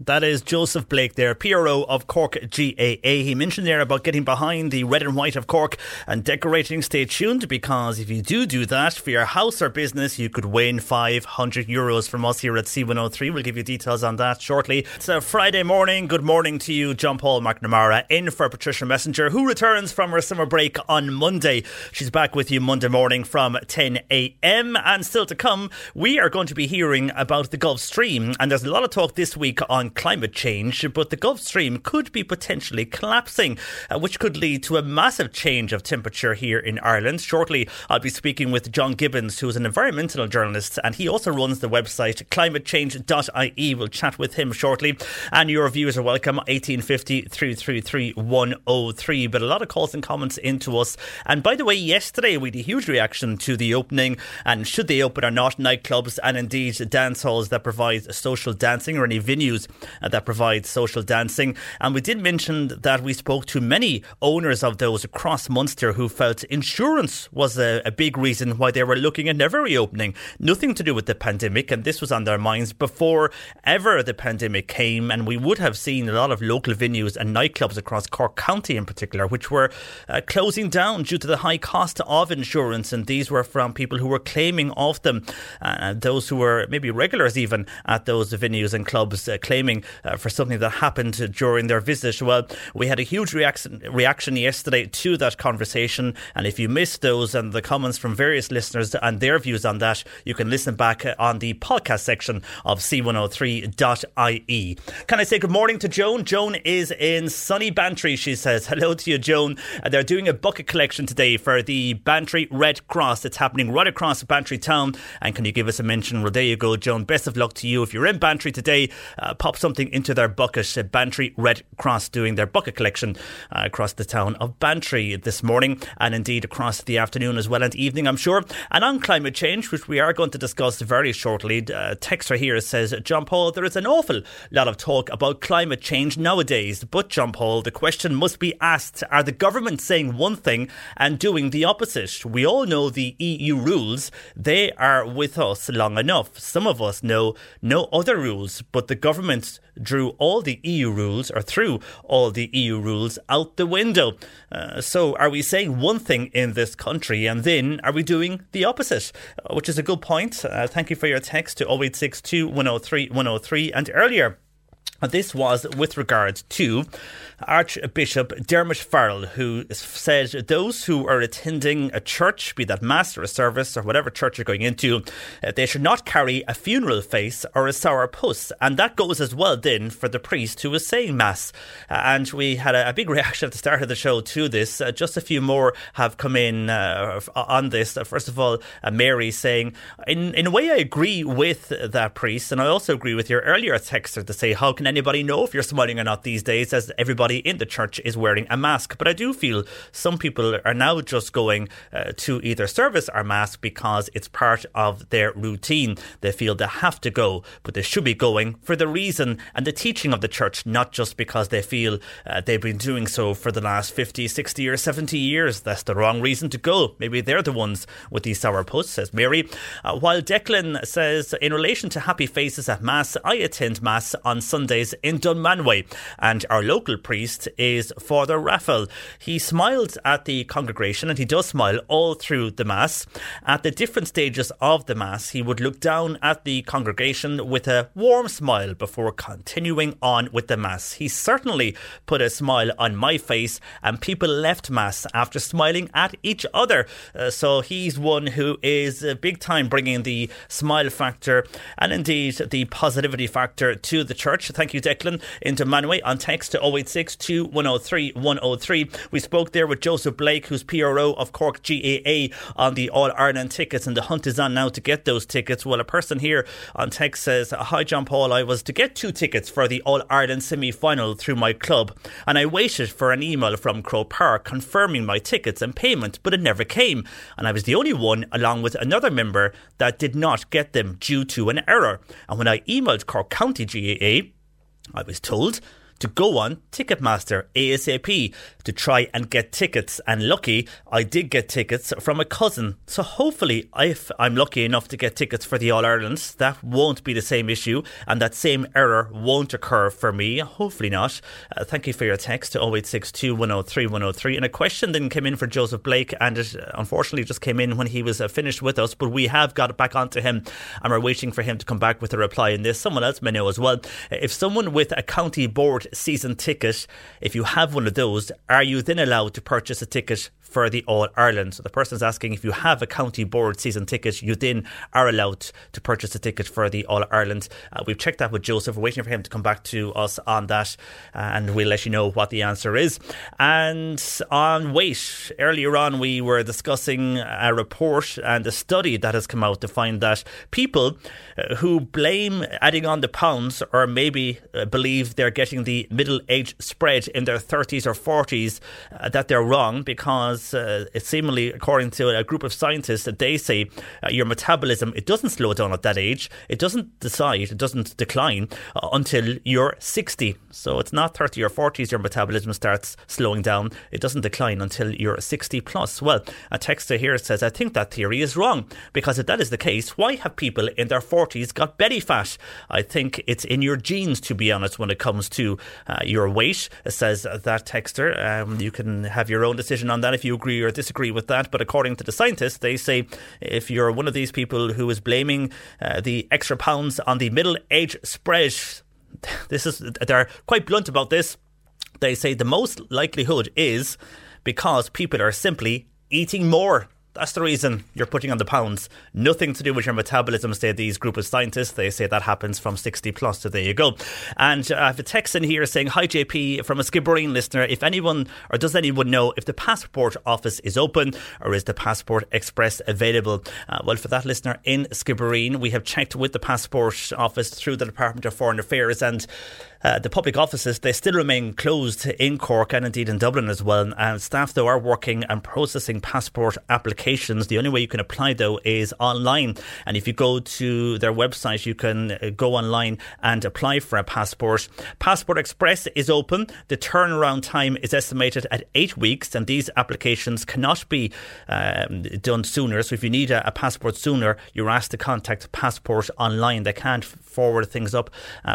that. Is Joseph Blake there, PRO of Cork GAA. He mentioned there about getting behind the red and white of Cork and decorating. Stay tuned because if you do do that for your house or business, you could win 500 euros from us here at C103. We'll give you details on that shortly. It's a Friday morning. Good morning to you, John Paul McNamara, in for Patricia Messenger, who returns from her summer break on Monday. She's back with you Monday morning from 10 a.m. And still to come, we are going to be hearing about the Gulf Stream. And there's a lot of talk this week on on climate change, but the Gulf Stream could be potentially collapsing, uh, which could lead to a massive change of temperature here in Ireland. Shortly, I'll be speaking with John Gibbons, who is an environmental journalist, and he also runs the website climatechange.ie. We'll chat with him shortly. And your views are welcome 1850 333 103. But a lot of calls and comments into us. And by the way, yesterday we had a huge reaction to the opening and should they open or not nightclubs and indeed dance halls that provide social dancing or any venues uh, that provides social dancing. And we did mention that we spoke to many owners of those across Munster who felt insurance was a, a big reason why they were looking at never reopening. Nothing to do with the pandemic, and this was on their minds before ever the pandemic came. And we would have seen a lot of local venues and nightclubs across Cork County in particular, which were uh, closing down due to the high cost of insurance. And these were from people who were claiming of them, uh, those who were maybe regulars even at those venues and clubs uh, claiming blaming uh, for something that happened during their visit. Well, we had a huge reaction, reaction yesterday to that conversation. And if you missed those and the comments from various listeners and their views on that, you can listen back on the podcast section of c103.ie. Can I say good morning to Joan? Joan is in sunny Bantry. She says, Hello to you, Joan. Uh, they're doing a bucket collection today for the Bantry Red Cross. It's happening right across Bantry town. And can you give us a mention? Well, there you go, Joan. Best of luck to you. If you're in Bantry today, uh, pop something into their bucket. Uh, Bantry Red Cross doing their bucket collection uh, across the town of Bantry this morning and indeed across the afternoon as well and evening, I'm sure. And on climate change, which we are going to discuss very shortly, uh, texter here says, John Paul, there is an awful lot of talk about climate change nowadays. But, John Paul, the question must be asked are the government saying one thing and doing the opposite? We all know the EU rules, they are with us long enough. Some of us know no other rules, but the government drew all the EU rules or threw all the EU rules out the window. Uh, so, are we saying one thing in this country and then are we doing the opposite? Uh, which is a good point. Uh, thank you for your text to 0862 103 103 and earlier. This was with regard to Archbishop Dermot Farrell, who said those who are attending a church, be that mass or a service or whatever church you're going into, uh, they should not carry a funeral face or a sour puss. And that goes as well then for the priest who was saying mass. Uh, and we had a, big reaction at the start of the show to this. Uh, just a few more have come in on this. First of all, Mary saying, in, in a way, I agree with that priest. And I also agree with your earlier texter to say, how can anybody know if you're smiling or not these days as everybody in the church is wearing a mask. But I do feel some people are now just going uh, to either service or mass because it's part of their routine. They feel they have to go, but they should be going for the reason and the teaching of the church, not just because they feel uh, they've been doing so for the last 50, 60, or 70 years. That's the wrong reason to go. Maybe they're the ones with these sour puss, says Mary. Uh, while Declan says, in relation to happy faces at Mass, I attend Mass on Sundays in Dunmanway, and our local priest is Father Raphael. He smiles at the congregation and he does smile all through the Mass. At the different stages of the Mass, he would look down at the congregation with a warm smile before continuing on with the Mass. He certainly put a smile on my face and people left Mass after smiling at each other. Uh, so he's one who is uh, big time bringing the smile factor and indeed the positivity factor to the church. Thank you, Declan. In Dunmanway on text to 086 103 103. We spoke there with Joseph Blake, who's PRO of Cork GAA on the All Ireland tickets, and the hunt is on now to get those tickets. Well, a person here on text says, Hi, John Paul. I was to get two tickets for the All Ireland semi final through my club, and I waited for an email from Croke Park confirming my tickets and payment, but it never came. And I was the only one, along with another member, that did not get them due to an error. And when I emailed Cork County GAA, I was told to go on Ticketmaster ASAP to try and get tickets. And lucky, I did get tickets from a cousin. So hopefully, if I'm lucky enough to get tickets for the All Irelands, that won't be the same issue and that same error won't occur for me. Hopefully not. Uh, thank you for your text to 0862 103 103. And a question then came in for Joseph Blake, and it unfortunately just came in when he was uh, finished with us. But we have got it back onto him and we're waiting for him to come back with a reply in this. Someone else may know as well. If someone with a county board season ticket, if you have one of those, are you then allowed to purchase a ticket for the All Ireland. So the person's asking if you have a county board season ticket, you then are allowed to purchase a ticket for the All Ireland. Uh, we've checked that with Joseph. We're waiting for him to come back to us on that, uh, and we'll let you know what the answer is. And on weight, earlier on we were discussing a report and a study that has come out to find that people uh, who blame adding on the pounds or maybe uh, believe they're getting the middle age spread in their 30s or 40s, uh, that they're wrong because because uh, it's seemingly, according to a group of scientists, that they say uh, your metabolism it doesn't slow down at that age. It doesn't decide. It doesn't decline uh, until you're 60. So it's not 30 or 40s your metabolism starts slowing down. It doesn't decline until you're 60 plus. Well, a texter here says, I think that theory is wrong because if that is the case, why have people in their 40s got belly fat? I think it's in your genes, to be honest, when it comes to uh, your weight, says that texter. Um, you can have your own decision on that if you agree or disagree with that. But according to the scientists, they say if you're one of these people who is blaming uh, the extra pounds on the middle age spread, this is they're quite blunt about this. They say the most likelihood is because people are simply eating more that's the reason you're putting on the pounds. Nothing to do with your metabolism, say these group of scientists. They say that happens from 60 plus, so there you go. And uh, I have a text in here saying, Hi JP, from a Skibbereen listener. If anyone, or does anyone know if the passport office is open or is the Passport Express available? Uh, well, for that listener in Skibbereen, we have checked with the passport office through the Department of Foreign Affairs and uh, the public offices, they still remain closed in Cork and indeed in Dublin as well. And staff, though, are working and processing passport applications. The only way you can apply, though, is online. And if you go to their website, you can uh, go online and apply for a passport. Passport Express is open. The turnaround time is estimated at eight weeks, and these applications cannot be um, done sooner. So if you need a, a, passport sooner, you're asked to contact Passport Online. They can't forward things up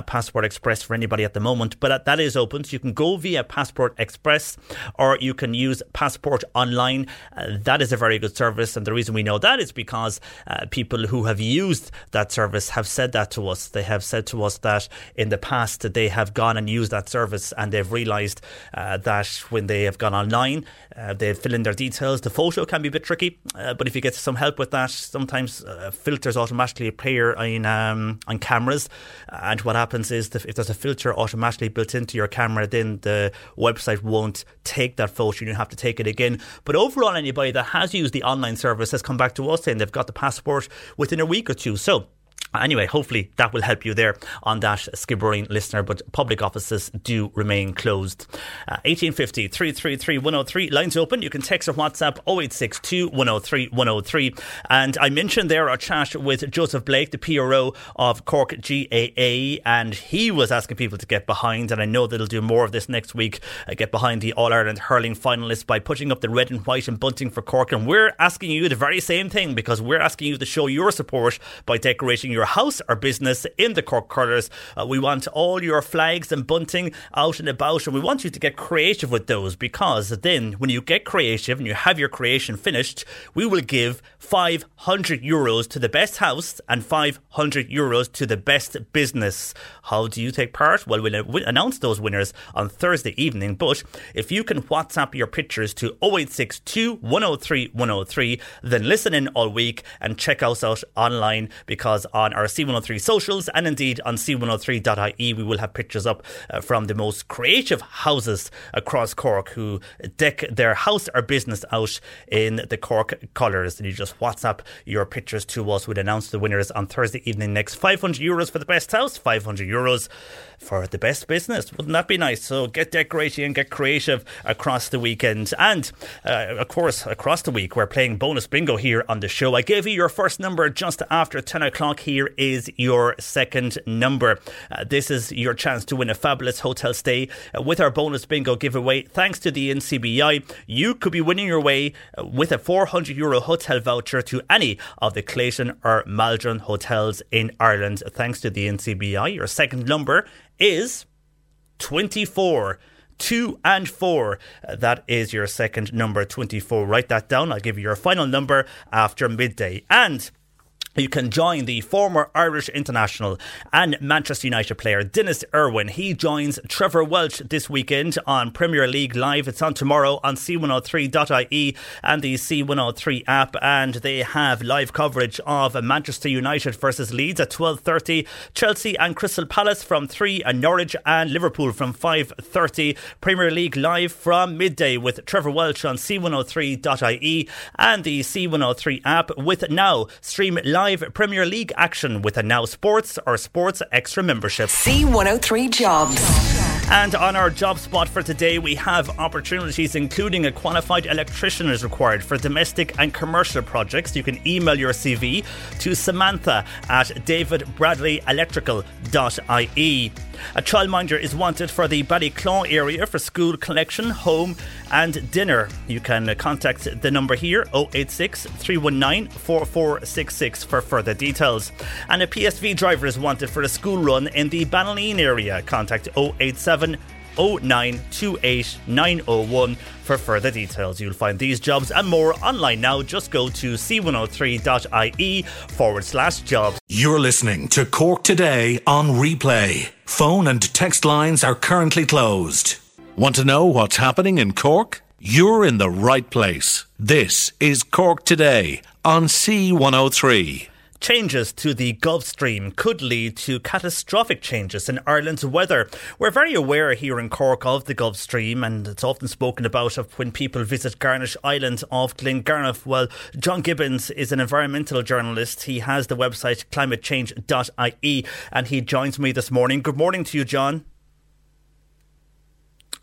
Passport Express for anybody at the moment, but that is open. So you can go via Passport Express or you can use Passport Online. Uh, that is a very good service. And the reason we know that is because uh, people who have used that service have said that to us. They have said to us that in the past they have gone and used that service and they've realised uh, that when they have gone online, uh, they fill in their details. The photo can be a bit tricky, uh, but if you get some help with that, sometimes filters automatically appear in, um, on cameras. And what happens is if there's a filter automatically built into your camera, then the website won't take that photo. You have to take it again. But overall, anybody that has used the online service has come back to us saying they've got the passport within a week or two. So Anyway, hopefully that will help you there on that Skibbereen listener, but public offices do remain closed. Uh, 1850 333 103, lines open. You can text or WhatsApp 0862 103 103. And I mentioned there our chat with Joseph Blake, the PRO of Cork GAA, and he was asking people to get behind, and I know they'll do more of this next week, uh, get behind the All Ireland hurling finalists by putting up the red and white and bunting for Cork. And we're asking you the very same thing because we're asking you to show your support by decorating your your house or business in the Cork colours. Uh, we want all your flags and bunting out and about, and we want you to get creative with those because then, when you get creative and you have your creation finished, we will give 500 euros to the best house and 500 euros to the best business. How do you take part? Well, we'll announce those winners on Thursday evening, but if you can WhatsApp your pictures to 0862 103 103, then listen in all week and check us out online because on on our C103 socials and indeed on c103.ie. We will have pictures up uh, from the most creative houses across Cork who deck their house or business out in the Cork colours. And you just WhatsApp your pictures to us. We'll announce the winners on Thursday evening next. 500 euros for the best house, 500 euros for the best business. Wouldn't that be nice? So get decorating and get creative across the weekend. And uh, of course, across the week, we're playing bonus bingo here on the show. I gave you your first number just after 10 o'clock. Here is your second number. Uh, this is your chance to win a fabulous hotel stay uh, with our bonus bingo giveaway. Thanks to the NCBI, you could be winning your way uh, with a 400 euro hotel voucher to any of the Clayton or Maldron hotels in Ireland. Thanks to the NCBI, your second number is 24. 2 and 4. Uh, that is your second number, 24. Write that down. I'll give you your final number after midday. And you can join the former Irish international and Manchester United player Denis Irwin. He joins Trevor Welch this weekend on Premier League Live. It's on tomorrow on c103.ie and the C103 app, and they have live coverage of Manchester United versus Leeds at 12:30, Chelsea and Crystal Palace from 3, and Norwich and Liverpool from 5:30. Premier League Live from midday with Trevor Welch on c103.ie and the C103 app with now stream live live Premier League action with a Now Sports or Sports Extra membership. C103 Jobs. And on our job spot for today, we have opportunities including a qualified electrician is required for domestic and commercial projects. You can email your CV to Samantha at davidbradleyelectrical.ie. A childminder is wanted for the Ballyclough area for school collection, home, and dinner. You can contact the number here 086 319 4466 for further details. And a PSV driver is wanted for a school run in the Ballineen area. Contact 087 0928901 for further details. You'll find these jobs and more online now. Just go to c103.ie forward slash jobs. You're listening to Cork Today on replay. Phone and text lines are currently closed. Want to know what's happening in Cork? You're in the right place. This is Cork Today on C103. Changes to the Gulf Stream could lead to catastrophic changes in Ireland's weather. We're very aware here in Cork of the Gulf Stream, and it's often spoken about of when people visit Garnish Island off Glengarriff. Well, John Gibbons is an environmental journalist. He has the website climatechange.ie, and he joins me this morning. Good morning to you, John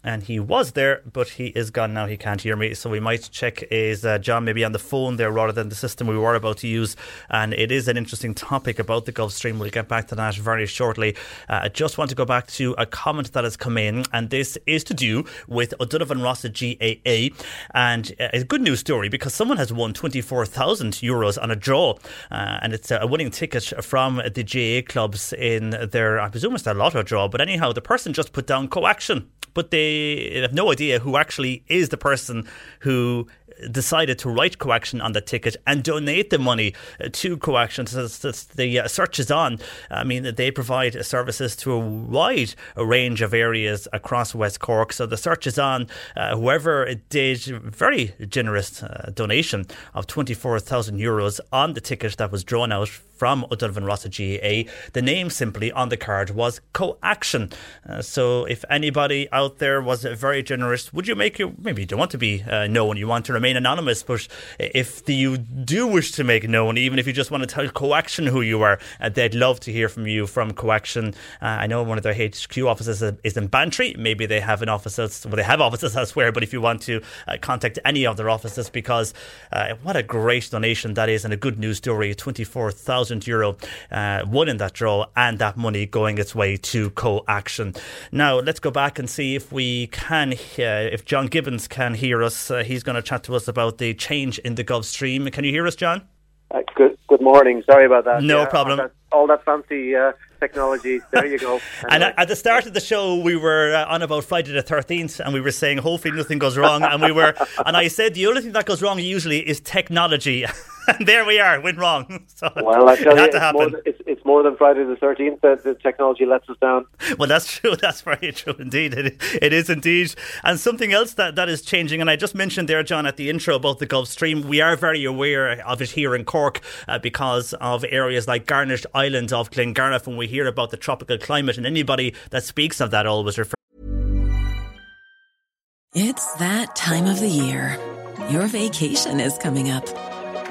and he was there, but he is gone now. He can't hear me, so we might check is uh, John maybe on the phone there rather than the system we were about to use. And it is an interesting topic about the Gulf Stream. We'll get back to that very shortly. Uh, I just want to go back to a comment that has come in, and this is to do with O'Donovan Rossa GAA, and uh, a good news story because someone has won twenty four thousand euros on a draw, uh, and it's a winning ticket from the GAA clubs in their I presume it's their lotto draw. But anyhow, the person just put down coaction but they have no idea who actually is the person who decided to write coaction on the ticket and donate the money uh, to coaction. So the uh, search is on. I mean, they provide services to a wide range of areas across West Cork. So the search is on. Uh, whoever did very generous uh, donation of 24,000 euros on the ticket that was drawn out from O'Donovan Rossa GAA. The name simply on the card was Coaction. Uh, so if anybody out there was very generous, would you make your, maybe you don't want to be uh, known, you want to remain anonymous, but if the, you do wish to make known, even if you just want to tell Coaction who you are, uh, they'd love to hear from you from Coaction. Uh, I know one of their HQ offices is in Bantry. Maybe they have an office, well, they have offices elsewhere, but if you want to uh, contact any of their offices, because uh, what a great donation that is and a good news story 24,000 thousand euro uh, won in that draw, and that money going its way to co-action. Now let's go back and see if we can, uh, if John Gibbons can hear us. Uh, he's going to chat to us about the change in the Gulf Stream. Can you hear us, John? Uh, good. Good morning. Sorry about that. No yeah, problem. All that, all that fancy uh, technology. There you go. and at the start of the show, we were uh, on about Friday the thirteenth, and we were saying hopefully nothing goes wrong. and we were, and I said the only thing that goes wrong usually is technology. and there we are, went wrong. So well, I tell you, it's more, than, it's, it's more than Friday the 13th that the technology lets us down. Well, that's true. That's very true indeed. It, it is indeed. And something else that, that is changing, and I just mentioned there, John, at the intro about the Gulf Stream, we are very aware of it here in Cork uh, because of areas like Garnish Island of Glengarriff, when we hear about the tropical climate, and anybody that speaks of that always refers. It's that time of the year. Your vacation is coming up.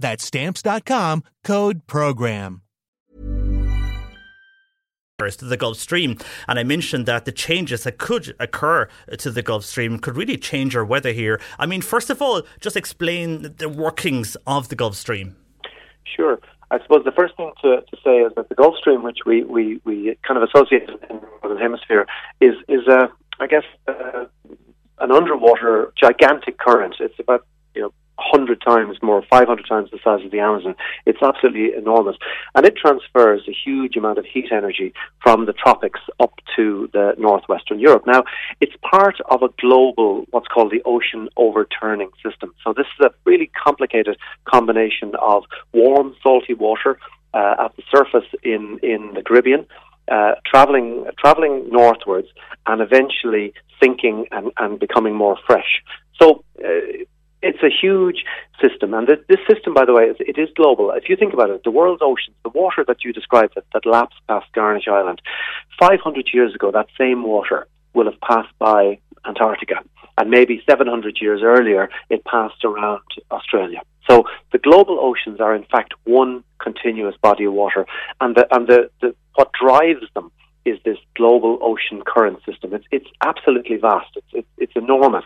That's Stamps.com code PROGRAM. To the Gulf Stream, and I mentioned that the changes that could occur to the Gulf Stream could really change our weather here. I mean, first of all, just explain the workings of the Gulf Stream. Sure. I suppose the first thing to, to say is that the Gulf Stream, which we, we, we kind of associate in the Northern Hemisphere, is, is uh, I guess, uh, an underwater gigantic current. It's about you know 100 times more, 500 times the size of the Amazon. It's absolutely enormous. And it transfers a huge amount of heat energy from the tropics up to the northwestern Europe. Now, it's part of a global, what's called the ocean overturning system. So this is a really complicated combination of warm, salty water uh, at the surface in, in the Caribbean. Uh, traveling traveling northwards and eventually sinking and, and becoming more fresh. So uh, it's a huge system, and this, this system, by the way, is, it is global. If you think about it, the world's oceans, the water that you described that, that laps past Garnish Island, 500 years ago, that same water will have passed by Antarctica, and maybe 700 years earlier, it passed around Australia. So the global oceans are, in fact, one continuous body of water, and the and the, the what drives them is this global ocean current system. It's it's absolutely vast. It's it's, it's enormous,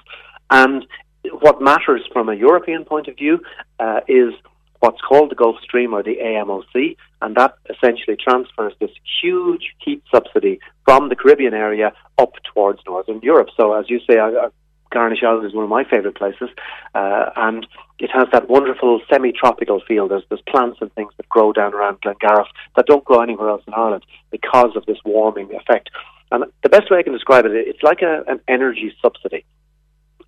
and what matters from a European point of view uh, is what's called the Gulf Stream or the AMOC, and that essentially transfers this huge heat subsidy from the Caribbean area up towards Northern Europe. So, as you say, uh, Garnish Island is one of my favourite places, uh, and it has that wonderful semi-tropical feel. There's, there's plants and things that grow down around Glengarriff that don't grow anywhere else in Ireland because of this warming effect. And the best way I can describe it, it's like a, an energy subsidy.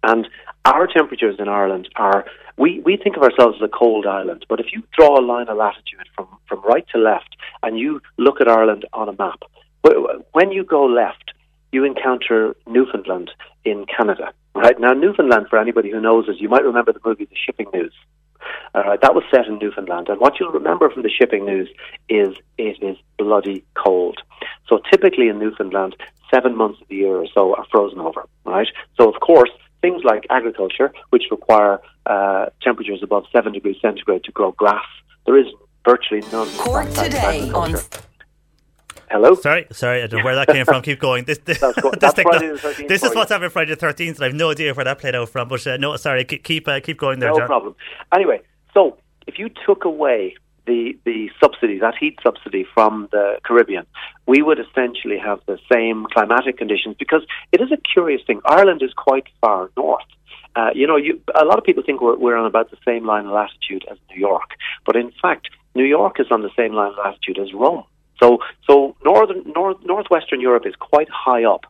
And our temperatures in Ireland are, we, we think of ourselves as a cold island, but if you draw a line of latitude from, from right to left and you look at Ireland on a map, when you go left, you encounter Newfoundland in Canada. Right now, Newfoundland, for anybody who knows it, you might remember the movie The Shipping News. Uh, that was set in Newfoundland, and what you'll remember from the shipping news is it is bloody cold. So typically in Newfoundland, seven months of the year or so are frozen over, right? So of course, things like agriculture, which require uh, temperatures above 7 degrees centigrade to grow grass, there is virtually none. Cork today on. Hello. Sorry, sorry, I don't know where that came from. Keep going. This, this, this, techno- this is what's happening Friday the thirteenth. I have no idea where that played out from. But uh, no, sorry, keep keep, uh, keep going there. No John. problem. Anyway, so if you took away the the subsidy, that heat subsidy from the Caribbean, we would essentially have the same climatic conditions because it is a curious thing. Ireland is quite far north. Uh, you know, you, a lot of people think we're, we're on about the same line of latitude as New York, but in fact, New York is on the same line of latitude as Rome. So, so northern north, northwestern Europe is quite high up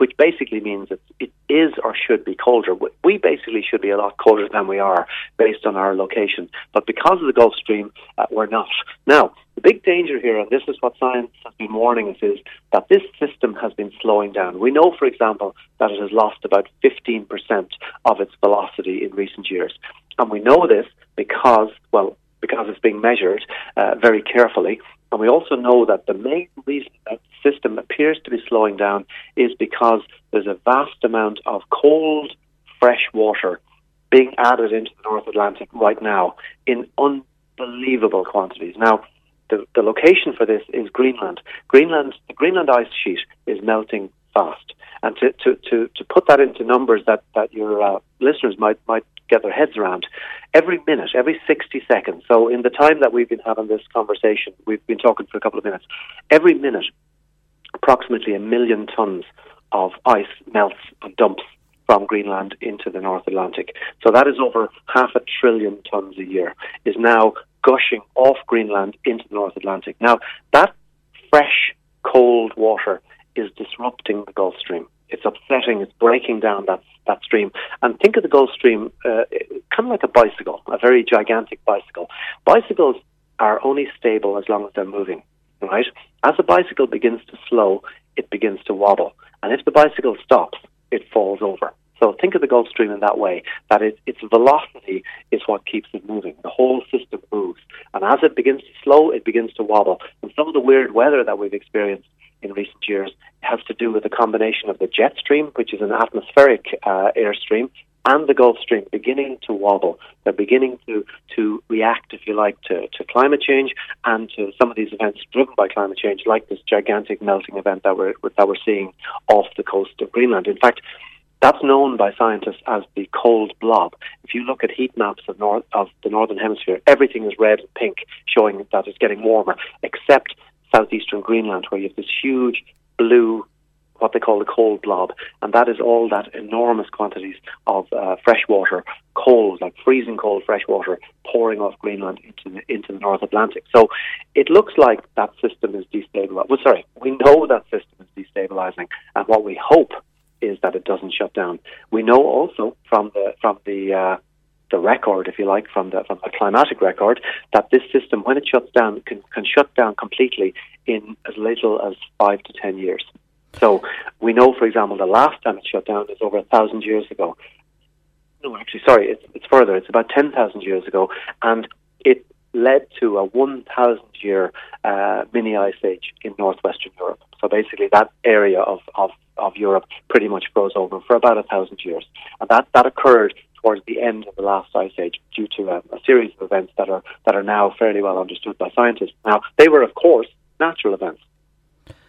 which basically means that it is or should be colder. We basically should be a lot colder than we are based on our location. But because of the Gulf Stream, uh, we're not. Now, the big danger here, and this is what science has been warning us, is that this system has been slowing down. We know, for example, that it has lost about 15% of its velocity in recent years. And we know this because, well, because it's being measured uh, very carefully. And we also know that the main reason that the system appears to be slowing down is because there's a vast amount of cold, fresh water being added into the North Atlantic right now in unbelievable quantities. Now, the, the location for this is Greenland. Greenland, the Greenland ice sheet is melting fast. And to, to, to, to put that into numbers that, that your uh, listeners might, might get their heads around, every minute, every 60 seconds, so in the time that we've been having this conversation, we've been talking for a couple of minutes, every minute, approximately a million tons of ice melts and dumps from Greenland into the North Atlantic. So that is over half a trillion tons a year, is now gushing off Greenland into the North Atlantic. Now, that fresh, cold water is disrupting the Gulf Stream. It's upsetting, it's breaking down that, that stream. And think of the Gulf Stream uh, kind of like a bicycle, a very gigantic bicycle. Bicycles are only stable as long as they're moving, right? As a bicycle begins to slow, it begins to wobble. And if the bicycle stops, it falls over. So think of the Gulf Stream in that way, that it, its velocity is what keeps it moving. The whole system moves. And as it begins to slow, it begins to wobble. And some of the weird weather that we've experienced in recent years has to do with the combination of the jet stream, which is an atmospheric uh, airstream, and the Gulf Stream beginning to wobble. They're beginning to, to react, if you like, to, to climate change and to some of these events driven by climate change, like this gigantic melting event that we're, that we're seeing off the coast of Greenland. In fact, that's known by scientists as the cold blob. If you look at heat maps of, north, of the northern hemisphere, everything is red and pink, showing that it's getting warmer, except southeastern Greenland, where you have this huge blue, what they call the cold blob, and that is all that enormous quantities of uh, fresh water, cold, like freezing cold fresh water, pouring off Greenland into the, into the North Atlantic. So it looks like that system is destabilizing. Well, sorry, we know that system is destabilizing, and what we hope is that it doesn't shut down. We know also from the from the uh, the record, if you like, from the from the climatic record, that this system, when it shuts down, can can shut down completely in as little as five to ten years. So we know, for example, the last time it shut down is over a thousand years ago. No, actually, sorry, it's, it's further. It's about ten thousand years ago, and it led to a 1,000 year uh, mini ice age in northwestern Europe. So basically, that area of, of, of Europe pretty much froze over for about a thousand years. And that, that occurred towards the end of the last ice age due to a, a series of events that are, that are now fairly well understood by scientists. Now, they were, of course, natural events.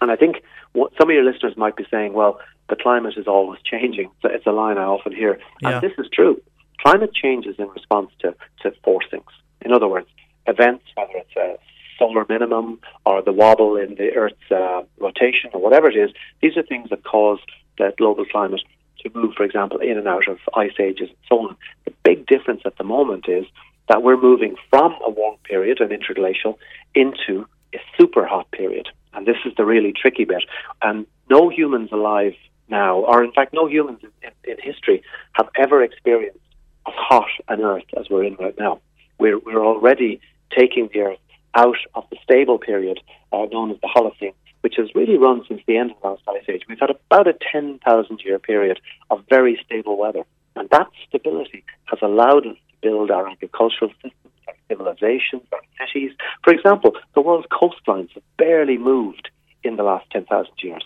And I think what, some of your listeners might be saying, well, the climate is always changing. So it's a line I often hear. And this is true. Climate changes in response to, to forcings. In other words, events, whether it's a solar minimum or the wobble in the Earth's uh, rotation or whatever it is, these are things that cause the global climate to move, for example, in and out of ice ages and so on. The big difference at the moment is that we're moving from a warm period, an interglacial, into a super hot period. And this is the really tricky bit. And no humans alive now, or in fact, no humans in, in, history, have ever experienced as hot an Earth as we're in right now. We're, we're already taking the Earth out of the stable period uh, known as the Holocene, which has really run since the end of the last ice age. We've had about a 10,000 year period of very stable weather. And that stability has allowed us to build our agricultural systems, our civilizations, our cities. For example, the world's coastlines have barely moved in the last 10,000 years.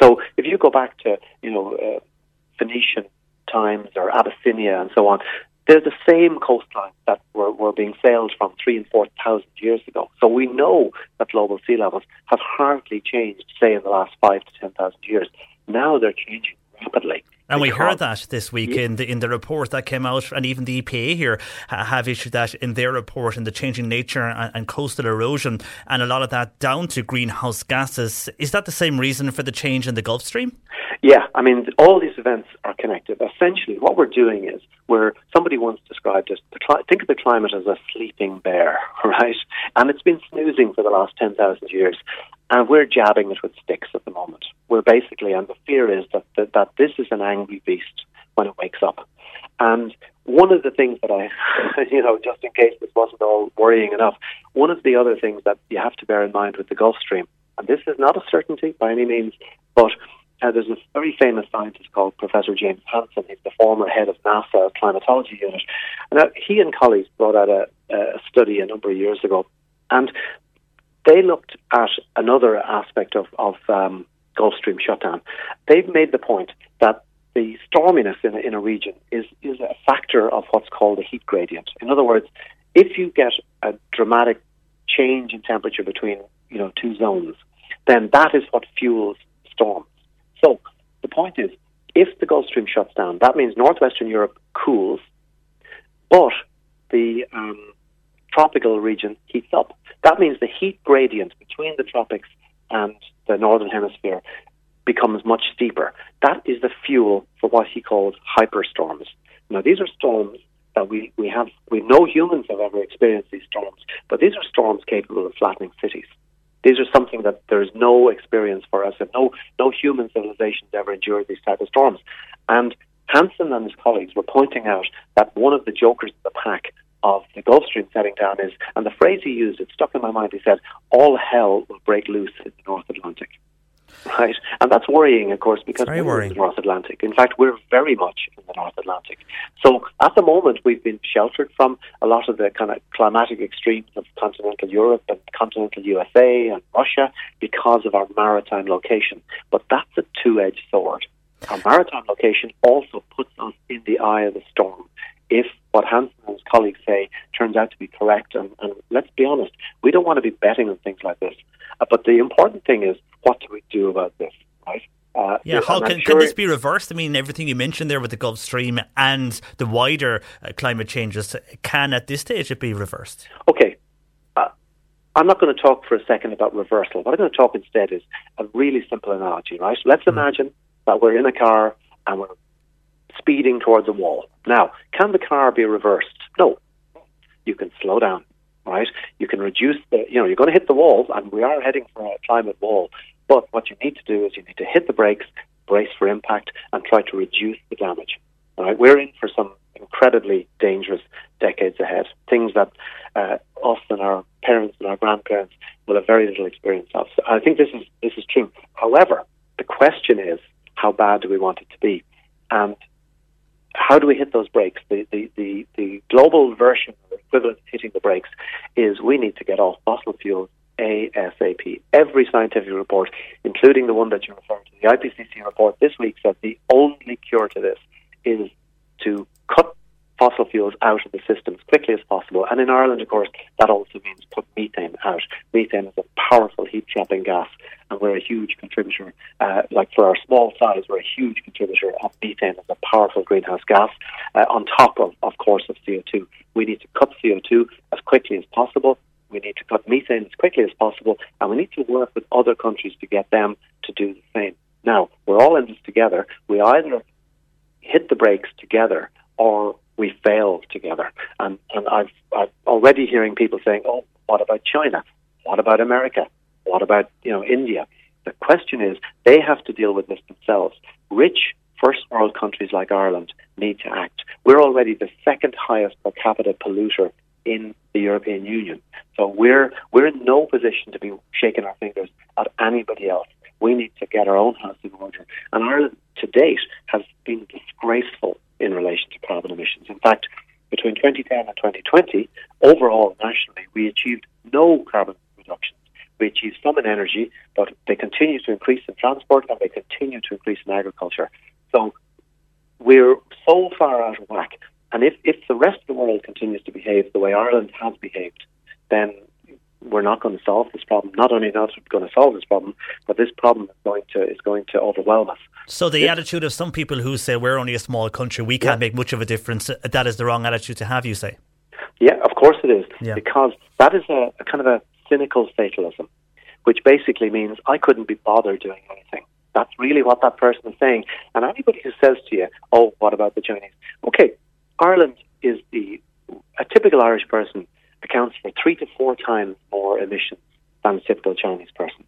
So if you go back to, you know, uh, Phoenician times or Abyssinia and so on, they're the same coastlines that were, were being sailed from three and four thousand years ago. So we know that global sea levels have hardly changed, say, in the last five to ten thousand years. Now they're changing rapidly. And we heard that this week yeah. in the in the report that came out, and even the EPA here have issued that in their report in the changing nature and, and, coastal erosion, and a lot of that down to greenhouse gases. Is that the same reason for the change in the Gulf Stream? Yeah, I mean, all these events are connected. Essentially, what we're doing is where somebody once described it. Cli- think of the climate as a sleeping bear, right? And it's been snoozing for the last ten thousand years, and we're jabbing it with sticks at the moment we're basically, and the fear is that, that, that this is an angry beast when it wakes up. And one of the things that I, you know, just in case this wasn't all worrying enough, one of the other things that you have to bear in mind with the Gulf Stream, and this is not a certainty by any means, but uh, there's a very famous scientist called Professor James Hansen. He's the former head of NASA climatology unit. Uh, he and colleagues brought out a, a study a number of years ago, and they looked at another aspect of, of um, Gulf Stream shutdown. They've made the point that the storminess in a, in a region is, is a factor of what's called a heat gradient. In other words, if you get a dramatic change in temperature between you know two zones, then that is what fuels storms. So the point is, if the Gulf Stream shuts down, that means northwestern Europe cools, but the um, tropical region heats up. That means the heat gradient between the tropics and the northern hemisphere becomes much steeper. That is the fuel for what he calls hyperstorms. Now, these are storms that we, we have, we no humans have ever experienced these storms, but these are storms capable of flattening cities. These are something that there's no experience for us, and no no human civilizations ever endured these type of storms. And Hansen and his colleagues were pointing out that one of the jokers in the pack of the Gulf Stream setting down is, and the phrase he used, it stuck in my mind. He said, "All hell will break loose in the North Atlantic." Right, and that's worrying, of course, because we're worrying. in the North Atlantic. In fact, we're very much in the North Atlantic. So at the moment, we've been sheltered from a lot of the kind of climatic extremes of continental Europe and continental USA and Russia because of our maritime location. But that's a two-edged sword. Our maritime location also puts us in the eye of the storm. If what Hansen and his colleagues say turns out to be correct, and, and let's be honest, we don't want to be betting on things like this. Uh, but the important thing is, what do we do about this, right? Uh, Yeah, how can, sure can this be reversed? I mean, everything you mentioned there with the Gulf Stream and the wider uh, climate changes, can at this stage it be reversed? Okay. Uh, I'm not going to talk for a second about reversal. What I'm going to talk instead is a really simple analogy, right? Let's imagine that we're in a car and we're speeding towards a wall. Now, can the car be reversed? No. You can slow down, right? You can reduce the, you know, you're going to hit the wall, and we are heading for a climate wall. But what you need to do is you need to hit the brakes, brace for impact, and try to reduce the damage. All right, we're in for some incredibly dangerous decades ahead. Things that uh, us and our parents and our grandparents will have very little experience of. So I think this is this is true. However, the question is, how bad do we want it to be, and how do we hit those brakes? The the the, the global version, or equivalent of hitting the brakes, is we need to get off fossil fuels ASAP. Every scientific report, including the one that you referred to, the IPCC report this week, said the only cure to this is to cut fossil fuels out of the system as quickly as possible. And in Ireland, of course, that also means put methane out. Methane is a powerful heat trapping gas, and we're a huge contributor. Uh, like for our small size, we're a huge contributor of methane as a powerful greenhouse gas. Uh, on top of, of course, of CO2, we need to cut CO2 as quickly as possible. We need to cut methane as quickly as possible, and we need to work with other countries to get them to do the same. Now, we're all in this together. We either hit the brakes together or we fail together. And, and I've, I've already hearing people saying, oh, what about China? What about America? What about, you know, India? The question is, they have to deal with this themselves. Rich first world countries like Ireland need to act. We're already the second highest per capita polluter in the European Union. So we're, we're in no position to be shaking our fingers at anybody else. We need to get our own house in order. And Ireland, to date, has been disgraceful in relation to carbon emissions. In fact, between 2010 and 2020, overall nationally, we achieved no carbon reductions. We achieved some in energy, but they continue to increase in transport and they continue to increase in agriculture. So we're so far out of whack. And if, if the rest of the world continues to behave the way Ireland has behaved, then we're not going to solve this problem. Not only not going to solve this problem, but this problem is going to is going to overwhelm us. So the attitude of some people who say we're only a small country, we can't make much of a difference, that is the wrong attitude to have, you say? Yeah, of course it is, Yeah. because that is a, a kind of a cynical fatalism, which basically means I couldn't be bothered doing anything. That's really what that person is saying. And anybody who says to you, "Oh, what about the Chinese?" Okay, Ireland is the a typical Irish person accounts for three to four times more emissions than a typical Chinese person.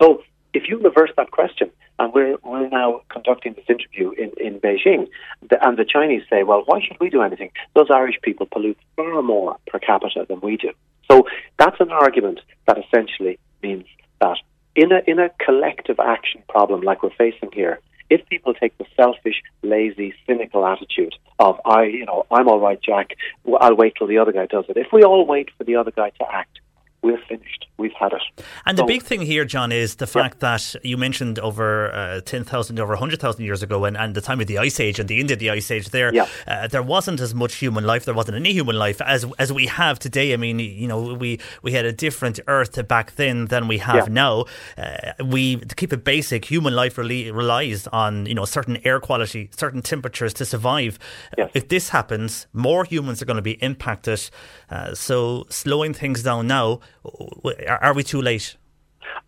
So if you reverse that question, And we're, we're now conducting this interview in, in Beijing. The, and the Chinese say, well, why should we do anything? Those Irish people pollute far more per capita than we do. So that's an argument that essentially means that in a, in a collective action problem like we're facing here, if people take the selfish, lazy, cynical attitude of I, you know, I'm all right, Jack. I'll wait till the other guy does it. If we all wait for the other guy to act, we're finished. We've had it. And so, the big thing here, John, is the fact yeah. that you mentioned over uh, 10,000, over 100,000 years ago, and, and the time of the Ice Age and the end of the Ice Age there, yeah. uh, there wasn't as much human life, there wasn't any human life as as we have today. I mean, you know, we, we had a different Earth back then than we have yeah. now. Uh, we, to keep it basic, human life really relies on, you know, certain air quality, certain temperatures to survive. Yes. If this happens, more humans are going to be impacted. Uh, so slowing things down now are we too late?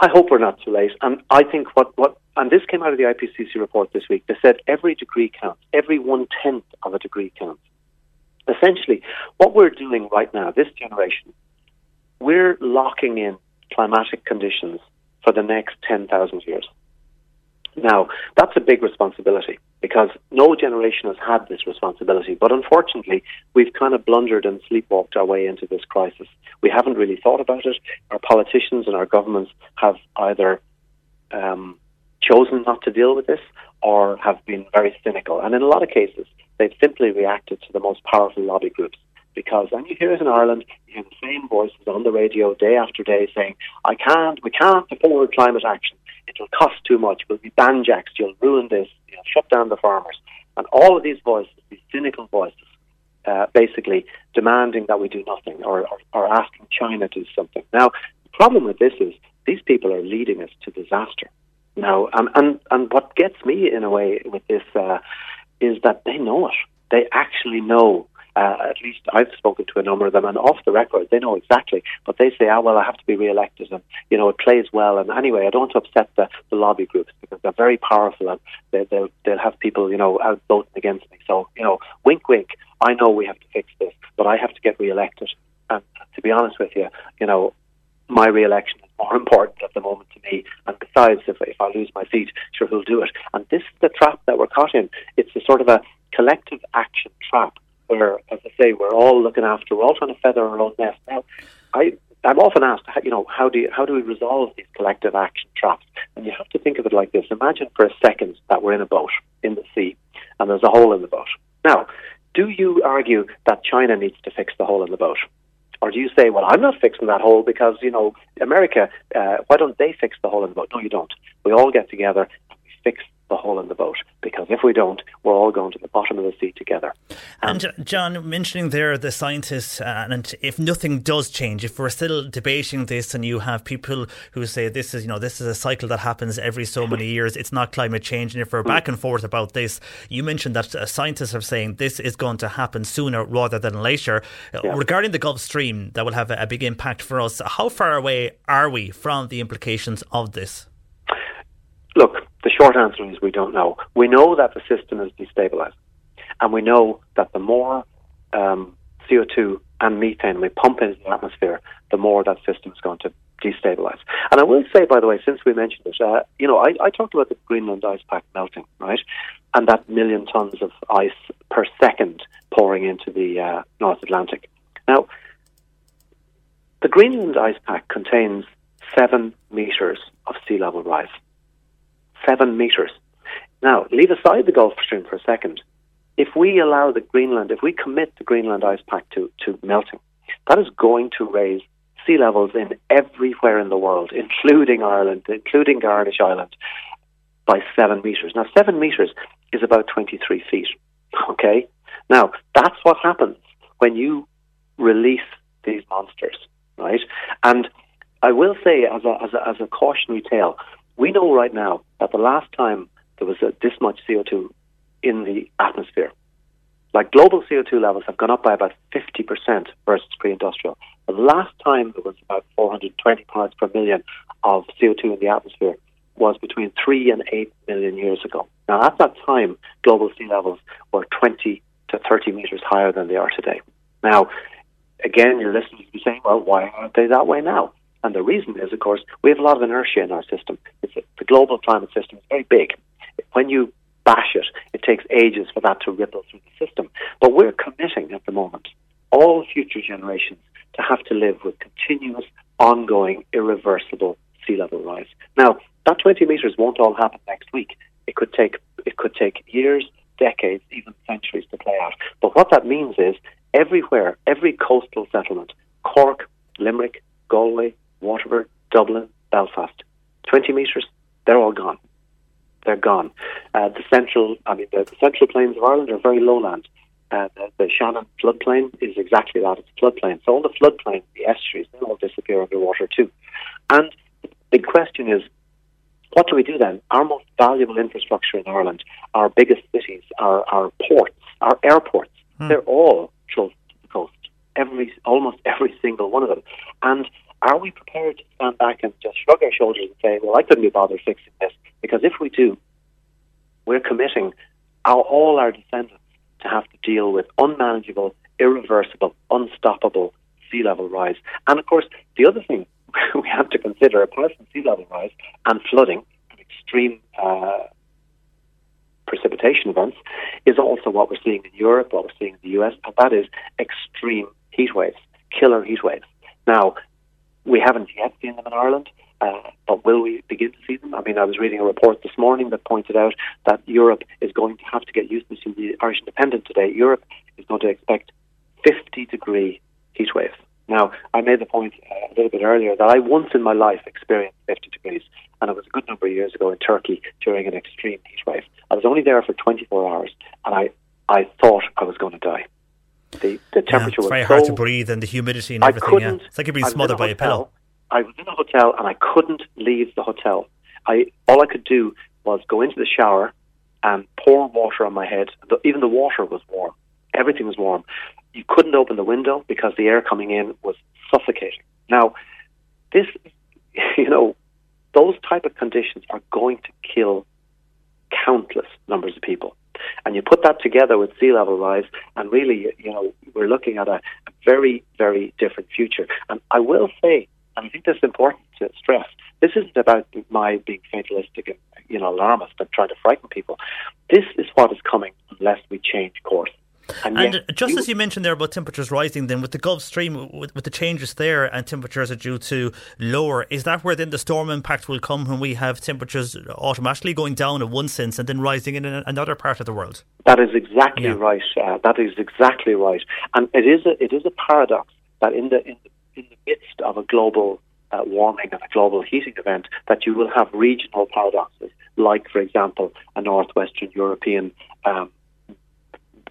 I hope we're not too late. And I think what, what and this came out of the IPCC report this week. They said every degree counts, every one tenth of a degree counts. Essentially, what we're doing right now, this generation, we're locking in climatic conditions for the next 10,000 years. Now, that's a big responsibility because no generation has had this responsibility. But unfortunately, we've kind of blundered and sleepwalked our way into this crisis. We haven't really thought about it. Our politicians and our governments have either um, chosen not to deal with this or have been very cynical. And in a lot of cases, they've simply reacted to the most powerful lobby groups. Because, and you hear it in Ireland, you hear the same voices on the radio day after day saying, I can't, we can't afford climate action it'll cost too much, we'll be banjacks, you'll ruin this, you'll shut down the farmers. And all of these voices, these cynical voices, uh, basically demanding that we do nothing or, or, or asking China to do something. Now, the problem with this is these people are leading us to disaster. Now, and, and, and what gets me in a way with this uh, is that they know it. They actually know uh, at least I've spoken to a number of them, and off the record, they know exactly. But they say, "Ah, well, I have to be re-elected, and you know, it plays well." And anyway, I don't want to upset the, the lobby groups because they're very powerful, and they, they'll they'll have people, you know, out voting against me. So, you know, wink, wink. I know we have to fix this, but I have to get re-elected. And to be honest with you, you know, my re-election is more important at the moment to me. And besides, if, if I lose my seat, sure, who'll do it? And this is the trap that we're caught in. It's a sort of a collective action trap where, as I say, we're all looking after, we're all trying to feather our own nest. Now, I, I'm often asked, you know, how do you, how do we resolve these collective action traps? And you have to think of it like this: Imagine for a second that we're in a boat in the sea, and there's a hole in the boat. Now, do you argue that China needs to fix the hole in the boat? Or do you say, well, I'm not fixing that hole because, you know, America, uh, why don't they fix the hole in the boat? No, you don't. We all get together and we fix the hole in the boat because if we don't, we're all going to the bottom of the sea together. And, and John, mentioning there the scientists, uh, and if nothing does change, if we're still debating this, and you have people who say this is, you know, this is a cycle that happens every so many years, it's not climate change, and if we're back and forth about this, you mentioned that uh, scientists are saying this is going to happen sooner rather than later. Uh, yeah. Regarding the Gulf Stream, that will have a, a big impact for us. How far away are we from the implications of this? The short answer is we don't know. We know that the system is destabilized. And we know that the more um, CO2 and methane we pump into the atmosphere, the more that system is going to destabilize. And I will say, by the way, since we mentioned it, uh, you know, I, I, talked about the Greenland ice pack melting, right? And that million tons of ice per second pouring into the uh, North Atlantic. Now, the Greenland ice pack contains seven meters of sea level rise seven metres. Now, leave aside the Gulf Stream for a second. If we allow the Greenland, if we commit the Greenland ice pack to, to melting, that is going to raise sea levels in everywhere in the world, including Ireland, including Garnish Island, by seven metres. Now, seven metres is about 23 feet. Okay? Now, that's what happens when you release these monsters, right? And I will say, as a, as a, as a cautionary tale, we know right now that the last time there was this much CO2 in the atmosphere, like global CO2 levels have gone up by about 50% versus pre-industrial. The last time there was about 420 parts per million of CO2 in the atmosphere was between 3 and 8 million years ago. Now, at that time, global sea levels were 20 to 30 meters higher than they are today. Now, again, your listeners will be saying, well, why aren't they that way now? And the reason is, of course, we have a lot of inertia in our system. It's a, the global climate system is very big. When you bash it, it takes ages for that to ripple through the system. But we're committing at the moment all future generations to have to live with continuous, ongoing, irreversible sea level rise. Now, that 20 metres won't all happen next week. It could take it could take years, decades, even centuries to play out. But what that means is everywhere, every coastal settlement, Cork, Limerick, Galway, Waterford, Dublin, Belfast, 20 metres, they're all gone. They're gone. Uh, the central, I mean, the, the, central plains of Ireland are very lowland. Uh, the, the, Shannon floodplain is exactly that. It's a floodplain. So all the floodplains, the estuaries, they all disappear underwater too. And the big question is, what do we do then? Our most valuable infrastructure in Ireland, our biggest cities, our, our ports, our airports, hmm. they're all close to the coast. Every, almost every single one of them. And are we prepared to stand back and just shrug our shoulders and say, well, I couldn't be bothered fixing this? Because if we do, we're committing our, all our descendants to have to deal with unmanageable, irreversible, unstoppable sea level rise. And of course, the other thing we have to consider, apart from sea level rise and flooding and extreme uh, precipitation events, is also what we're seeing in Europe, what we're seeing in the US, and that is extreme heat waves, killer heat waves. Now, we haven't yet seen them in Ireland, uh, but will we begin to see them? I mean, I was reading a report this morning that pointed out that Europe is going to have to get used to. The Irish Independent today, Europe is going to expect 50 degree heat waves. Now, I made the point uh, a little bit earlier that I once in my life experienced 50 degrees, and it was a good number of years ago in Turkey during an extreme heat wave. I was only there for 24 hours, and I, I thought I was going to die. The, the temperature yeah, it's very was hard to breathe and the humidity and everything. Yeah. It's like you're being smothered by a pillow. I was in a hotel and I couldn't leave the hotel. I all I could do was go into the shower and pour water on my head. The, even the water was warm. Everything was warm. You couldn't open the window because the air coming in was suffocating. Now, this, you know, those type of conditions are going to kill countless numbers of people. And you put that together with sea level rise, and really, you know, we're looking at a, very, very different future. And I will say, and I think that's important to stress, this isn't about my being fatalistic and, you know, alarmist and trying to frighten people. This is what is coming unless we change course. And, and just you, as you mentioned there about temperatures rising, then with the Gulf Stream, with, with, the changes there, and temperatures are due to lower, is that where then the storm impact will come when we have temperatures automatically going down in one sense and then rising in another part of the world? That is exactly yeah. right. Uh, that is exactly right, and it is a, it is a paradox that in the in the, in the midst of a global uh, warming and a global heating event, that you will have regional paradoxes, like, for example, a northwestern European um,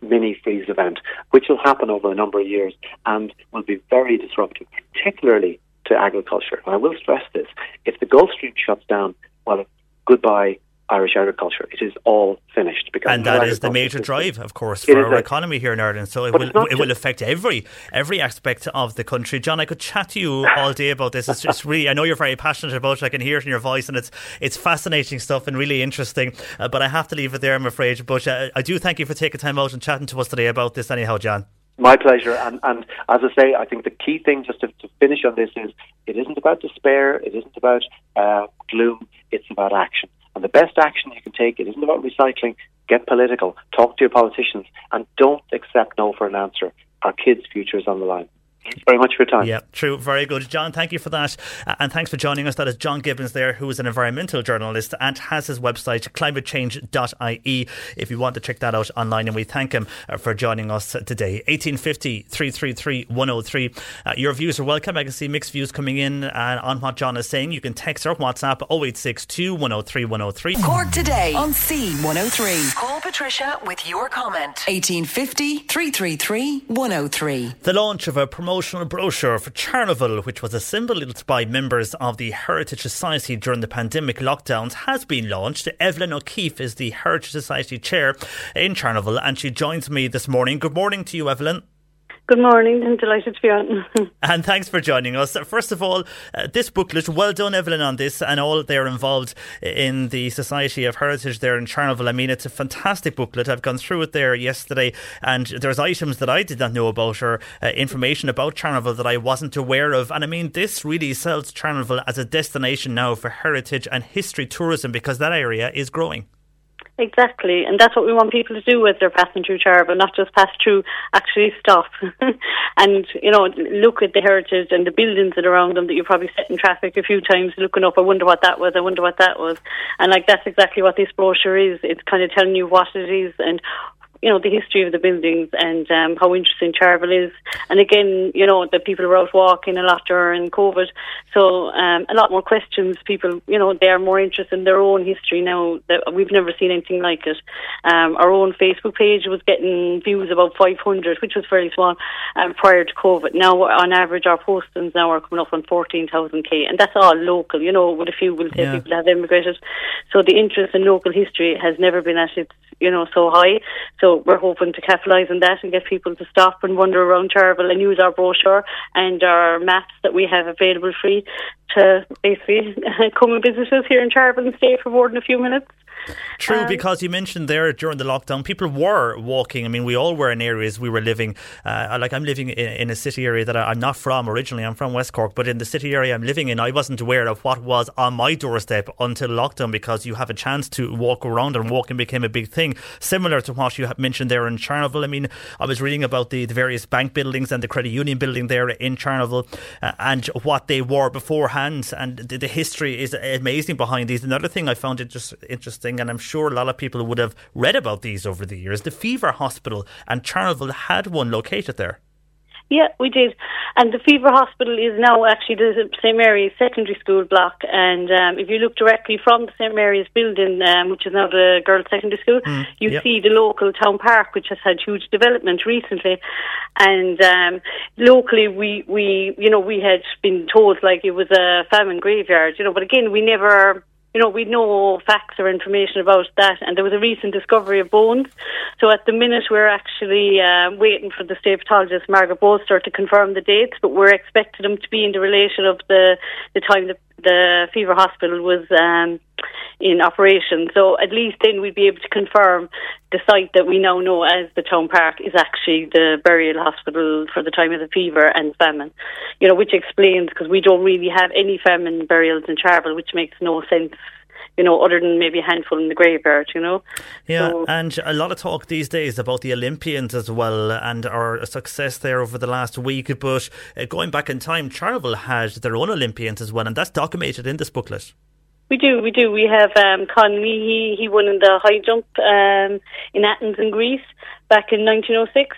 mini freeze event, which will happen over a number of years and will be very disruptive, particularly to agriculture. And I will stress this if the Gulf Stream shuts down, well, goodbye Irish agriculture. It is all finished because and that is the major drive, of course, for our a, economy here in Ireland. So it will it will affect every every aspect of the country. John, I could chat to you all day about this. It's just really I know you're very passionate about it. I can hear it in your voice, and it's it's fascinating stuff and really interesting. Uh, but I have to leave it there, I'm afraid. But uh, I do thank you for taking time out and chatting to us today about this. Anyhow, John. My pleasure. And, and as I say, I think the key thing, just to, to finish on this, is it isn't about despair, it isn't about uh, gloom, it's about action. And the best action you can take, it isn't about recycling, get political, talk to your politicians, and don't accept no for an answer. Our kids' future is on the line. Thanks very much for your time. Yeah, true. Very good. John, thank you for that. Uh, and thanks for joining us. That is John Gibbons there, who is an environmental journalist and has his website, climatechange.ie, if you want to check that out online. And we thank him uh, for joining us today. 1850 333 103. Uh, your views are welcome. I can see mixed views coming in uh, on what John is saying. You can text or WhatsApp 0862 103 103. Cork today on C103. Call Patricia with your comment. 1850 333 103. The launch of a promotion promotional brochure for Charleville, which was assembled by members of the Heritage Society during the pandemic lockdowns, has been launched. Evelyn O'Keefe is the Heritage Society chair in Charleville, and she joins me this morning. Good morning to you, Evelyn. Good morning. I'm delighted to be on. and thanks for joining us. First of all, uh, this booklet, well done, Evelyn, on this and all they're involved in the Society of Heritage there in Charleville. I mean, it's a fantastic booklet. I've gone through it there yesterday, and there's items that I did not know about or uh, information about Charleville that I wasn't aware of. And I mean, this really sells Charleville as a destination now for heritage and history tourism because that area is growing. Exactly, and that's what we want people to do with their passing through Charleville, not just pass through, actually stop and, you know, look at the heritage and the buildings that are around them that you probably set in traffic a few times looking up, I wonder what that was, I wonder what that was. And like that's exactly what this brochure is. It's kind of telling you what it is and you know, the history of the buildings and um, how interesting Charleville is. And again, you know, the people are out walking a lot during COVID. So um, a lot more questions. People, you know, they are more interested in their own history now. That we've never seen anything like it. Um, our own Facebook page was getting views about 500, which was very small um, prior to COVID. Now, on average, our postings now are coming up on 14,000k, and that's all local. You know, with a few will say Yeah. people have immigrated. So the interest in local history has never been at its you know so high. So we're hoping to capitalise on that and get people to stop and wander around Charleville and use our brochure and our maps that we have available free to basically come and visit us here in Charleville and stay for more than a few minutes. True, Um, because you mentioned there during the lockdown, people were walking. I mean, we all were in areas we were living. Uh, like I'm living in, in a city area that I- I'm not from originally. I'm from West Cork, but in the city area I'm living in, I wasn't aware of what was on my doorstep until lockdown because you have a chance to walk around and walking became a big thing. Similar to what you have mentioned there in Charleville. I mean, I was reading about the, the various bank buildings and the credit union building there in Charleville uh, and what they were beforehand, and the, the history is amazing behind these. Another thing I found it just interesting, and I'm sure a lot of people would have read about these over the years. The Fever Hospital and Charleville had one located there. Yeah, we did. And the Fever Hospital is now actually the St Mary's Secondary School block. And um, if you look directly from the St Mary's building, um, which is now the Girls Secondary School, you yep. see the local town park, which has had huge development recently. And um, locally, we, we, you know, we had been told like it was a famine graveyard, you know, but again, we never you know, we no facts or information about that. And there was a recent discovery of bones. So at the minute, we're actually uh, waiting for the state pathologist, Margaret Bolster, to confirm the dates, but we're expecting them to be in the relation of the, the time that the fever hospital was um, in operation. So at least then we'd be able to confirm the site that we now know as the town park is actually the burial hospital for the time of the fever and famine. You know, which explains because we don't really have any famine burials in Charleville, which makes no sense. You know, other than maybe a handful in the graveyard. You know. Yeah, So- and a lot of talk these days about the Olympians as well and our success there over the last week. But uh, going back in time, Charleville had their own Olympians as well, and that's documented in this booklet. We do, we do. We have um, Con Leahy. He he won in the high jump um, in Athens in Greece back in 1906.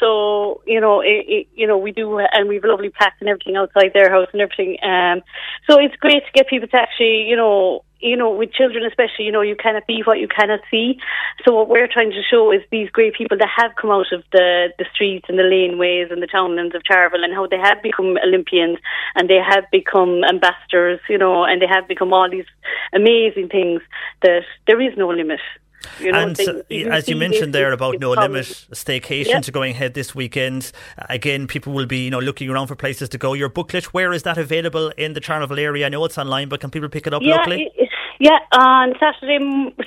So you know, it, it, you know, we do, and we've lovely plaques and everything outside their house and everything. Um, so it's great to get people to actually, you know, you know, with children especially, you know, you cannot be what you cannot see. So what we're trying to show is these great people that have come out of the the streets and the laneways and the townlands of Charleville and how they have become Olympians and they have become ambassadors, you know, and they have become all these amazing things that there is no limit. You know, and they- you as you mentioned there about no limit staycations Yeah. are going ahead this weekend. Again, people will be you know looking around for places to go. Your booklet, where is that available in the Charleville area? I know it's online, but can people pick it up yeah, locally? it- yeah. On Saturday,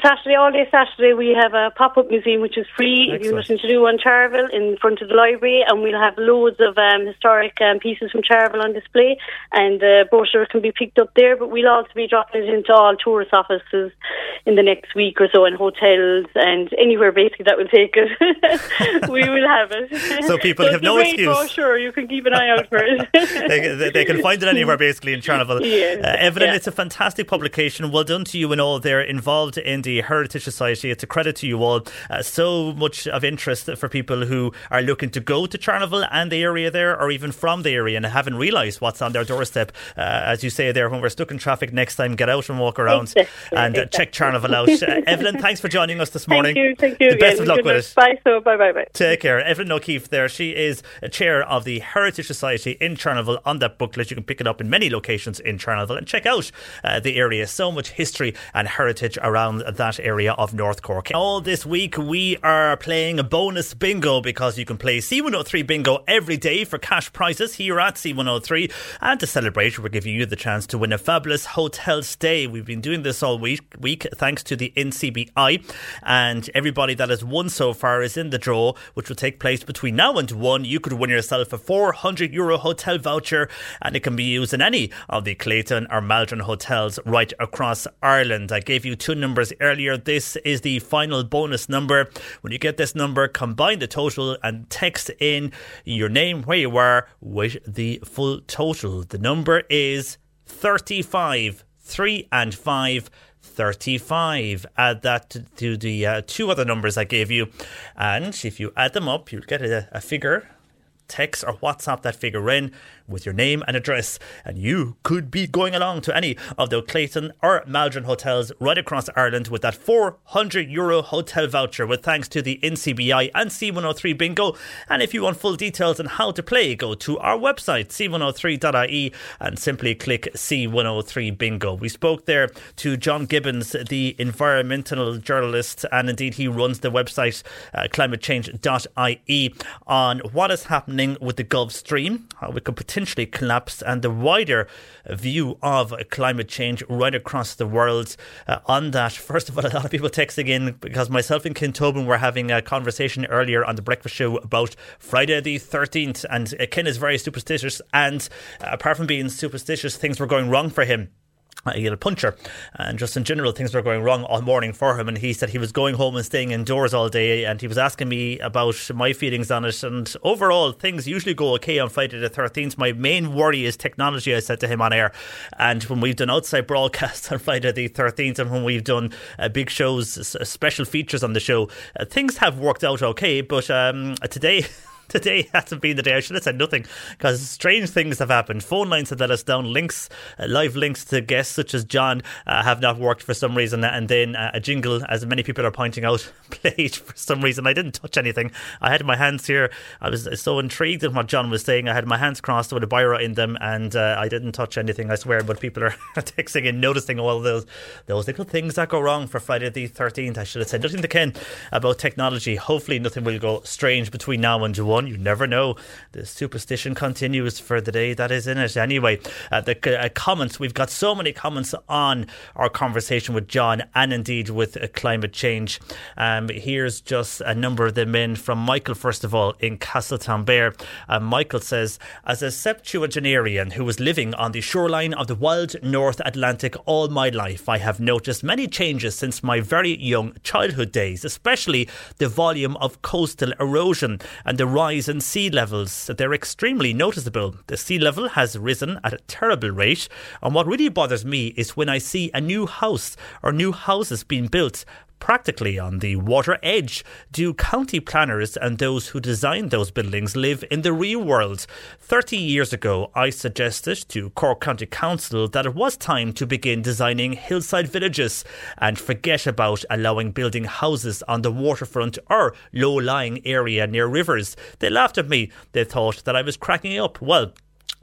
Saturday all day Saturday, we have a pop up museum which is free. If you're Excellent. nothing to do on Charleville in front of the library, and we'll have loads of um, historic um, pieces from Charleville on display, and the brochure can be picked up there. But we'll also be dropping it into all tourist offices in the next week or so, and hotels and anywhere basically that will take it. we will have it. So people it's have no excuse. Brochure, you can keep an eye out for it. they, they- they can find it anywhere basically in Charleville. Yeah, Uh, Evelyn, yeah. it's a fantastic publication. Well done to you and all there involved in the Heritage Society. It's a credit to you all. Uh, so much of interest for people who are looking to go to Charleville and the area there, or even from the area and haven't realised what's on their doorstep. Uh, as you say there, when we're stuck in traffic next time, get out and walk around Exactly, and uh, check exactly. Charleville out. Uh, Evelyn, thanks for joining us this morning. Thank you. Thank you. The best of luck with it. Bye. So bye bye bye. Take care. Evelyn O'Keefe there. She is a chair of the Heritage Society in Charleville. On that booklet, you can pick it up in many locations in Charleville and check out uh, the area. So much history and heritage around that area of North Cork. All this week, we are playing a bonus bingo because you can play C103 bingo every day for cash prizes here at C103. And to celebrate, we're giving you the chance to win a fabulous hotel stay. We've been doing this all week, week thanks to the NCBI. And everybody that has won so far is in the draw, which will take place between now and one. You could win yourself a 400 euro hotel voucher, and it can be used in any of the Clayton or Maldron hotels right across Ireland. I gave you two numbers earlier. This is the final bonus number. When you get this number, combine the total and text in your name, where you are, with the full total. The number is 35, 3 and 5. 35. Add that to the uh, two other numbers I gave you. And if you add them up, you'll get a, a figure. Text or WhatsApp that figure in with your name and address, and you could be going along to any of the Clayton or Maldron hotels right across Ireland with that 400 euro hotel voucher with thanks to the NCBI and C103 Bingo. And if you want full details on how to play, go to our website, c103.ie, and simply click C103 Bingo. We spoke there to John Gibbons, the environmental journalist, and indeed he runs the website uh, climatechange.ie on what is happening with the Gulf Stream, how we could potentially collapse, and the wider view of climate change right across the world. Uh, on that, first of all, a lot of people texting in because myself and Ken Tobin were having a conversation earlier on the breakfast show about Friday the 13th, and uh, Ken is very superstitious, and uh, apart from being superstitious, things were going wrong for him he had a puncture, and just in general, things were going wrong all morning for him. And he said he was going home and staying indoors all day, and he was asking me about my feelings on it. And overall, things usually go okay on Friday the 13th. My main worry is technology, I said to him on air. And when we've done outside broadcasts on Friday the 13th, and when we've done uh, big shows, uh, special features on the show, uh, things have worked out okay. But um, today, today hasn't been the day. I should have said nothing because strange things have happened. Phone lines have let us down. Links, uh, live links to guests such as John uh, have not worked for some reason. And then uh, a jingle, as many people are pointing out, played for some reason. I didn't touch anything. I had my hands here. I was so intrigued in what John was saying. I had my hands crossed with a biro in them and uh, I didn't touch anything, I swear. But people are texting and noticing all those, those little things that go wrong for Friday the 13th. I should have said nothing to Ken about technology. Hopefully, nothing will go strange between now and one. You never know. The superstition continues for the day that is in it. Anyway, uh, the uh, comments, we've got so many comments on our conversation with John and indeed with uh, climate change. Um, here's just a number of them in from Michael, first of all, in Castletownbere. Uh, Michael says, As a septuagenarian who was living on the shoreline of the wild North Atlantic all my life, I have noticed many changes since my very young childhood days, especially the volume of coastal erosion and the rise in sea levels. They're extremely noticeable. The sea level has risen at a terrible rate, and what really bothers me is when I see a new house or new houses being built practically on the water edge. Do county planners and those who design those buildings live in the real world? 30 years ago, I suggested to Cork County Council that it was time to begin designing hillside villages and forget about allowing building houses on the waterfront or low lying area near rivers. They laughed at me. They thought that I was cracking up. Well,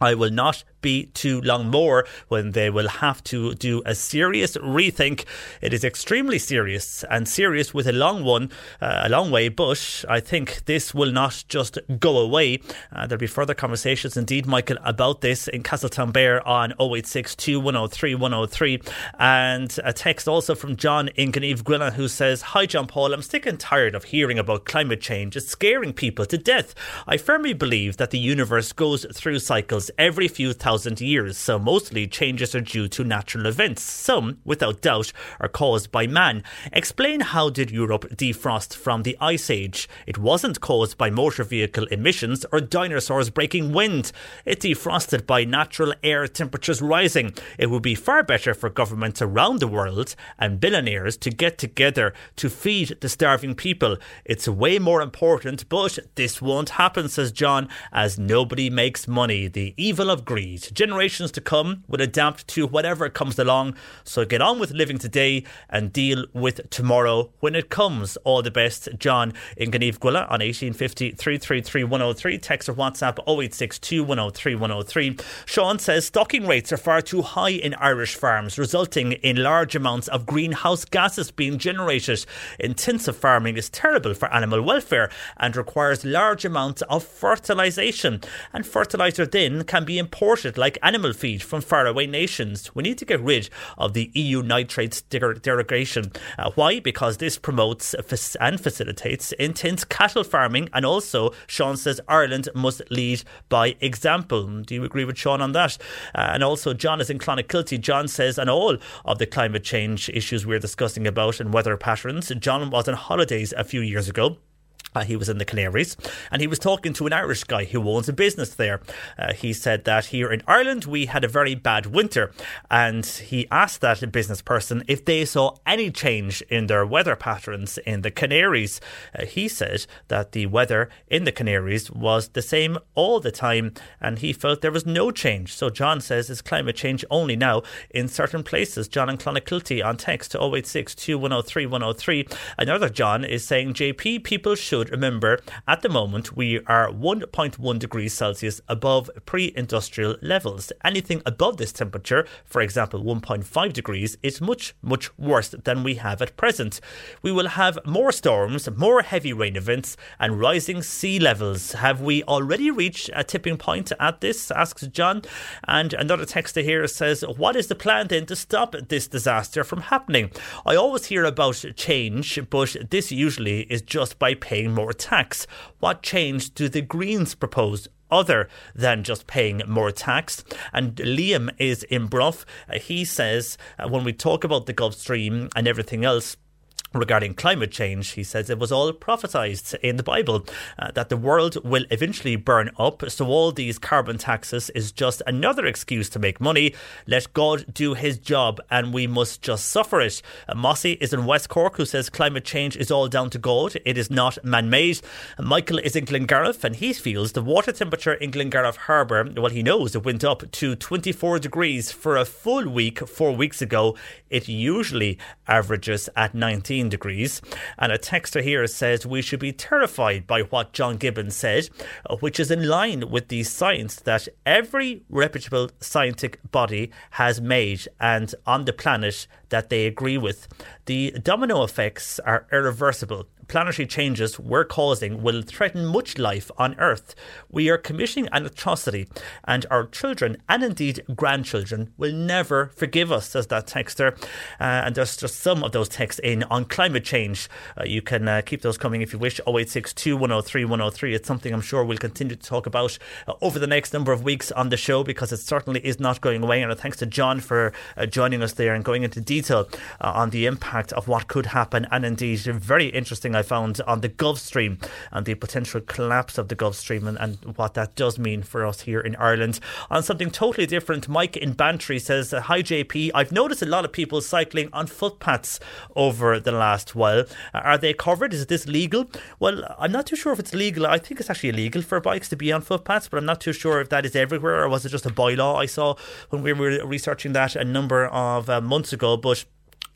I will not be too long more when they will have to do a serious rethink. It is extremely serious and serious with a long one, uh, a long way, but I think this will not just go away. Uh, there'll be further conversations indeed, Michael, about this in Castletownbere on 0862 103 103. And a text also from John in Gneeveguilla who says, Hi, John Paul, I'm sick and tired of hearing about climate change. It's scaring people to death. I firmly believe that the universe goes through cycles every few thousand years, so mostly changes are due to natural events. Some, without doubt, are caused by man. Explain how did Europe defrost from the Ice Age? It wasn't caused by motor vehicle emissions or dinosaurs breaking wind. It defrosted by natural air temperatures rising. It would be far better for governments around the world and billionaires to get together to feed the starving people. It's way more important, but this won't happen, says John, as nobody makes money. The evil of greed. Generations to come will adapt to whatever comes along, so get on with living today and deal with tomorrow when it comes. All the best, John in Gneeveguilla on 1850 333 103. Text or WhatsApp 0862 103 103. Sean says stocking rates are far too high in Irish farms, resulting in large amounts of greenhouse gases being generated. Intensive farming is terrible for animal welfare and requires large amounts of fertilisation. And fertiliser then can be imported like animal feed from faraway nations. We need to get rid of the EU nitrates derogation. Uh, why? Because this promotes and facilitates intense cattle farming, and also Sean says Ireland must lead by example. Do you agree with Sean on that? Uh, and also, John is in Clonakilty. John says, and all of the climate change issues we're discussing about and weather patterns, John was on holidays a few years ago. Uh, he was in the Canaries and he was talking to an Irish guy who owns a business there. Uh, he said that here in Ireland we had a very bad winter and he asked that business person if they saw any change in their weather patterns in the Canaries. Uh, he said that the weather in the Canaries was the same all the time and he felt there was no change. So John says it's climate change only now in certain places. John and Clonakilty on text to 086 2103 103. Another John is saying, JP, people should should remember at the moment we are 1.1 degrees Celsius above pre industrial levels. Anything above this temperature, for example 1.5 degrees, is much, much worse than we have at present. We will have more storms, more heavy rain events, and rising sea levels. Have we already reached a tipping point at this? asks John. And another texter here says, What is the plan then to stop this disaster from happening? I always hear about change, but this usually is just by paying paying more tax. What change do the Greens propose other than just paying more tax. And Liam is in Bruff. Uh, he says uh, when we talk about the Gulf Stream and everything else, regarding climate change. He says it was all prophesied in the Bible uh, that the world will eventually burn up. So all these carbon taxes is just another excuse to make money. Let God do his job and we must just suffer it. Uh, Mossy is in West Cork who says climate change is all down to God. It is not man-made. Uh, Michael is in Glengarriff and he feels the water temperature in Glengarriff Harbour, well he knows it went up to 24 degrees for a full week four weeks ago. It usually averages at 19 degrees. And a texter here says we should be terrified by what John Gibbons said, uh, which is in line with the science that every reputable scientific body has made and on the planet that they agree with. The domino effects are irreversible planetary changes we're causing will threaten much life on Earth. We are committing an atrocity, and our children and indeed grandchildren will never forgive us, says that texter. Uh, and there's just some of those texts in on climate change. Uh, you can uh, keep those coming if you wish. 0862 103 103. It's something I'm sure we'll continue to talk about uh, over the next number of weeks on the show because it certainly is not going away. And thanks to John for uh, joining us there and going into detail uh, on the impact of what could happen and indeed very interesting I found on the Gulf Stream and the potential collapse of the Gulf Stream and, and what that does mean for us here in Ireland. On something totally different, Mike in Bantry says, Hi JP, I've noticed a lot of people cycling on footpaths over the last while. Are they covered? Is this legal? Well, I'm not too sure if it's legal. I think it's actually illegal for bikes to be on footpaths, but I'm not too sure if that is everywhere or was it just a bylaw I saw when we were researching that a number of uh, months ago. But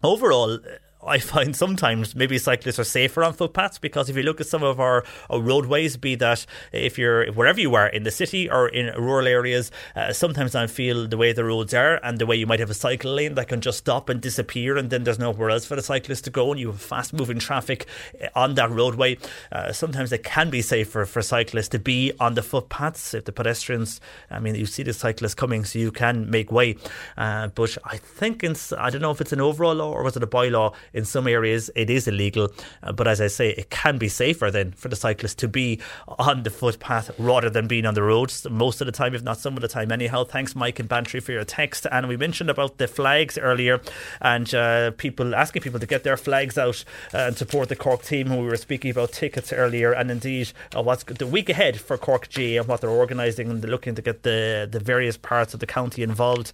overall, I find sometimes maybe cyclists are safer on footpaths because if you look at some of our, our roadways, be that if you're wherever you are in the city or in rural areas, uh, sometimes I feel the way the roads are and the way you might have a cycle lane that can just stop and disappear, and then there's nowhere else for the cyclist to go, and you have fast moving traffic uh, on that roadway. Uh, sometimes it can be safer for cyclists to be on the footpaths if the pedestrians. I mean, you see the cyclists coming, so you can make way. Uh, but I think I don't know if it's an overall law or was it a bylaw in some areas, it is illegal. Uh, but as I say, it can be safer then for the cyclist to be on the footpath rather than being on the roads most of the time, if not some of the time. Anyhow, thanks, Mike and Bantry, for your text. And we mentioned about the flags earlier and uh, people asking people to get their flags out uh, and support the Cork team. who We were speaking about tickets earlier, and indeed uh, what's the week ahead for Cork G and what they're organising and they're looking to get the the various parts of the county involved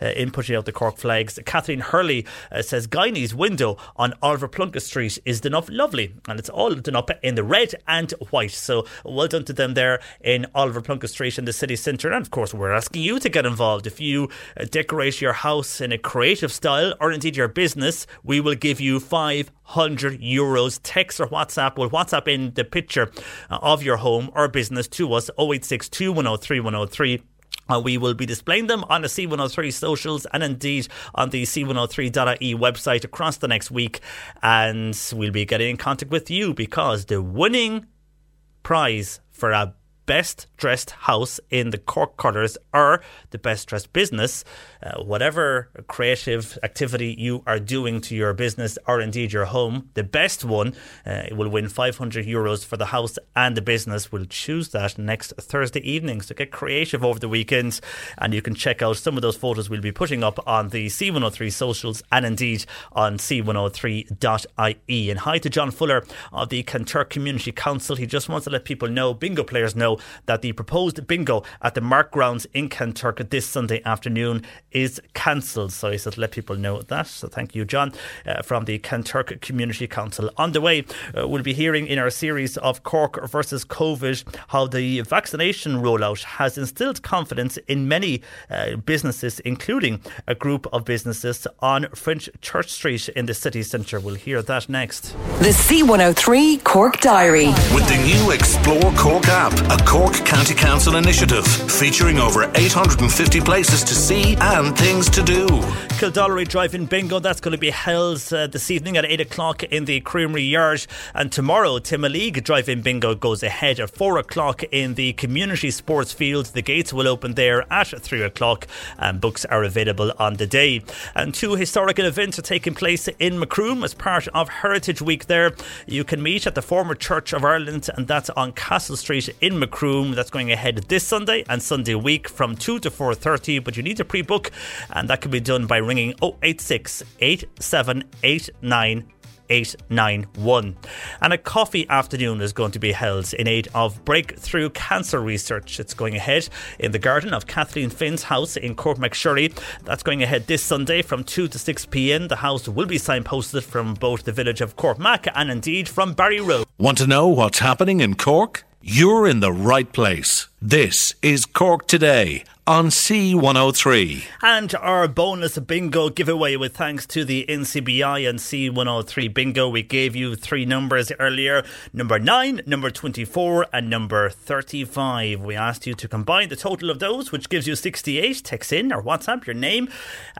uh, in putting out the Cork flags. Kathleen Hurley uh, says Guineys window on Oliver Plunkett Street is done up lovely, and it's all done up in the red and white. So well done to them there in Oliver Plunkett Street in the city centre. And of course, we're asking you to get involved. If you uh, decorate your house in a creative style, or indeed your business, we will give you 500 euros. Text or WhatsApp will WhatsApp in the picture uh, of your home or business to us 0862 103 103. Uh, we will be displaying them on the C103 socials and indeed on the C103.ie website across the next week. And we'll be getting in contact with you because the winning prize for a best dressed house in the Cork colours or the best dressed business, uh, whatever creative activity you are doing to your business or indeed your home, the best one uh, will win 500 euros for the house and the business. We'll choose that next Thursday evening. So get creative over the weekend and you can check out some of those photos we'll be putting up on the C103 socials and indeed on c103.ie. And hi to John Fuller of the Kanturk Community Council. He just wants to let people know, bingo players know, that the proposed bingo at the Mark Grounds in Kanturk this Sunday afternoon is cancelled. So he said, let people know that. So thank you, John, uh, from the Kanturk Community Council. On the way, uh, we'll be hearing in our series of Cork versus COVID how the vaccination rollout has instilled confidence in many uh, businesses, including a group of businesses on French Church Street in the city centre. We'll hear that next. The C103 Cork Diary. With the new Explore Cork app, a Cork County Council initiative featuring over 850 places to see and things to do. Kildorrery Drive-In Bingo, that's going to be held uh, this evening at 8 o'clock in the Creamery Yard. And tomorrow, Timoleague Drive-In Bingo goes ahead at 4 o'clock in the Community Sports Field. The gates will open there at 3 o'clock and books are available on the day. And two historical events are taking place in Macroom as part of Heritage Week there. You can meet at the former Church of Ireland and that's on Castle Street in Macroom. Croom that's going ahead this Sunday and Sunday week from 2 to 4.30 but you need to pre-book and that can be done by ringing 086 8789 891. And a coffee afternoon is going to be held in aid of breakthrough cancer research. It's going ahead in the garden of Kathleen Finn's house in Cork McSherry. That's going ahead this Sunday from 2 to 6 pm. The house will be signposted from both the village of Cork Mac and indeed from Barry Road. Want to know what's happening in Cork? You're in the right place. This is Cork Today on C103. And our bonus bingo giveaway with thanks to the NCBI and C103 bingo. We gave you three numbers earlier number 9, number 24, and number 35. We asked you to combine the total of those, which gives you 68. Text in or WhatsApp your name.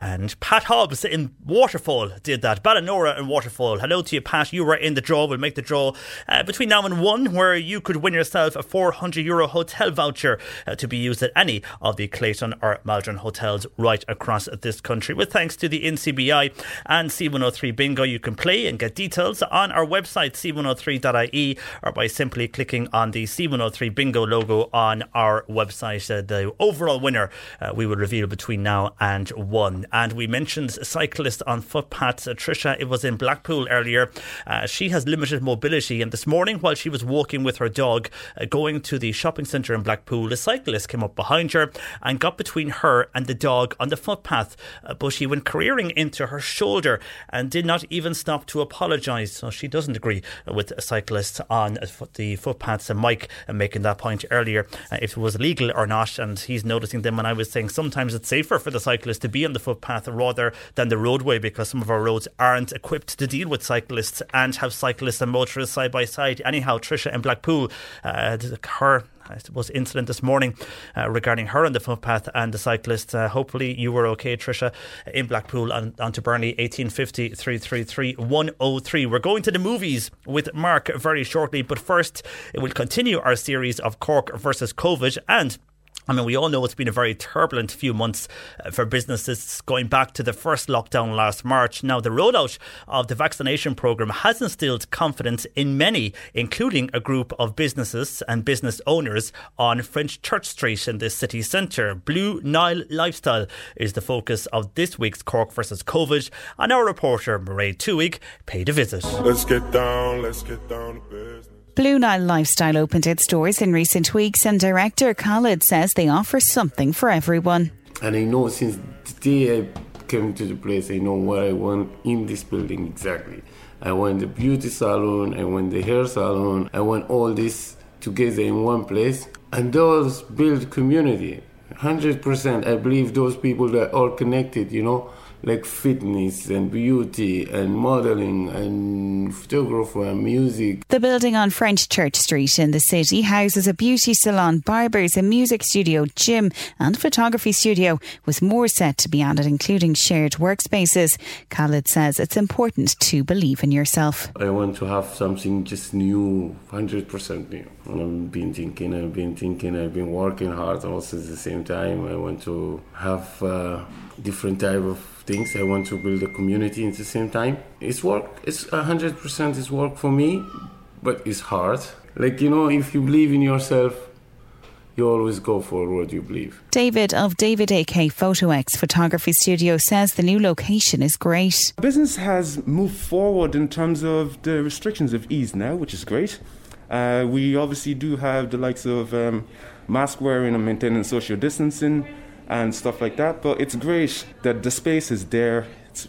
And Pat Hobbs in Waterfall did that. Ballinora in Waterfall. Hello to you, Pat. You were in the draw. We'll make the draw uh, between now and 1, where you could win yourself a 400 euro hotel voucher uh, to be used at any of the Clayton or Maldron hotels right across this country. With thanks to the NCBI and C103 Bingo, you can play and get details on our website c103.ie or by simply clicking on the C103 Bingo logo on our website. Uh, the overall winner uh, we will reveal between now and one. And we mentioned a cyclist on footpaths, uh, Trisha. It was in Blackpool earlier. Uh, she has limited mobility, and this morning, while she was walking with her dog, uh, going to the shopping centre in Blackpool, a cyclist came up behind her and got between her and the dog on the footpath. Uh, but she went careering into her shoulder and did not even stop to apologise. So she doesn't agree with a cyclist on the footpaths. And Mike uh, making that point earlier, uh, if it was legal or not. And he's noticing them when I was saying sometimes it's safer for the cyclist to be on the footpath rather than the roadway because some of our roads aren't equipped to deal with cyclists and have cyclists and motorists side by side. Anyhow, Trisha in Blackpool, uh, her I suppose, incident this morning uh, regarding her on the footpath and the cyclist. Uh, hopefully, you were okay, Trisha, in Blackpool on, on to Burnley, 1850 333 103. We're going to the movies with Mark very shortly, but first, it will continue our series of Cork versus COVID and I mean, we all know it's been a very turbulent few months uh, for businesses going back to the first lockdown last March. Now, the rollout of the vaccination programme has instilled confidence in many, including a group of businesses and business owners on French Church Street in the city centre. Blue Nile Lifestyle is the focus of this week's Cork versus COVID, and our reporter, Mairead Tuig, paid a visit. Let's get down, let's get down to business. Blue Nile Lifestyle opened its doors in recent weeks, and director Khalid says they offer something for everyone. And I know since the day I came to the place, I know what I want in this building exactly. I want the beauty salon, I want the hair salon, I want all this together in one place. And those build community. 100%. I believe those people that are all connected, you know, like fitness and beauty and modeling and photography and music. The building on French Church Street in the city houses a beauty salon, barbers, a music studio, gym, and photography studio, with more set to be added, including shared workspaces. Khalid says it's important to believe in yourself. I want to have something just new, 100% new. I've been thinking, I've been thinking, I've been working hard also at the same time. I want to have uh, different type of things. I want to build a community at the same time. It's work. It's 100% It's work for me, but it's hard. Like, you know, if you believe in yourself, you always go for what you believe. David of David AK PhotoX Photography Studio says the new location is great. Business has moved forward in terms of the restrictions of ease now, which is great. Uh, we obviously do have the likes of um, mask wearing and maintaining social distancing and stuff like that. But it's great that the space is there. It's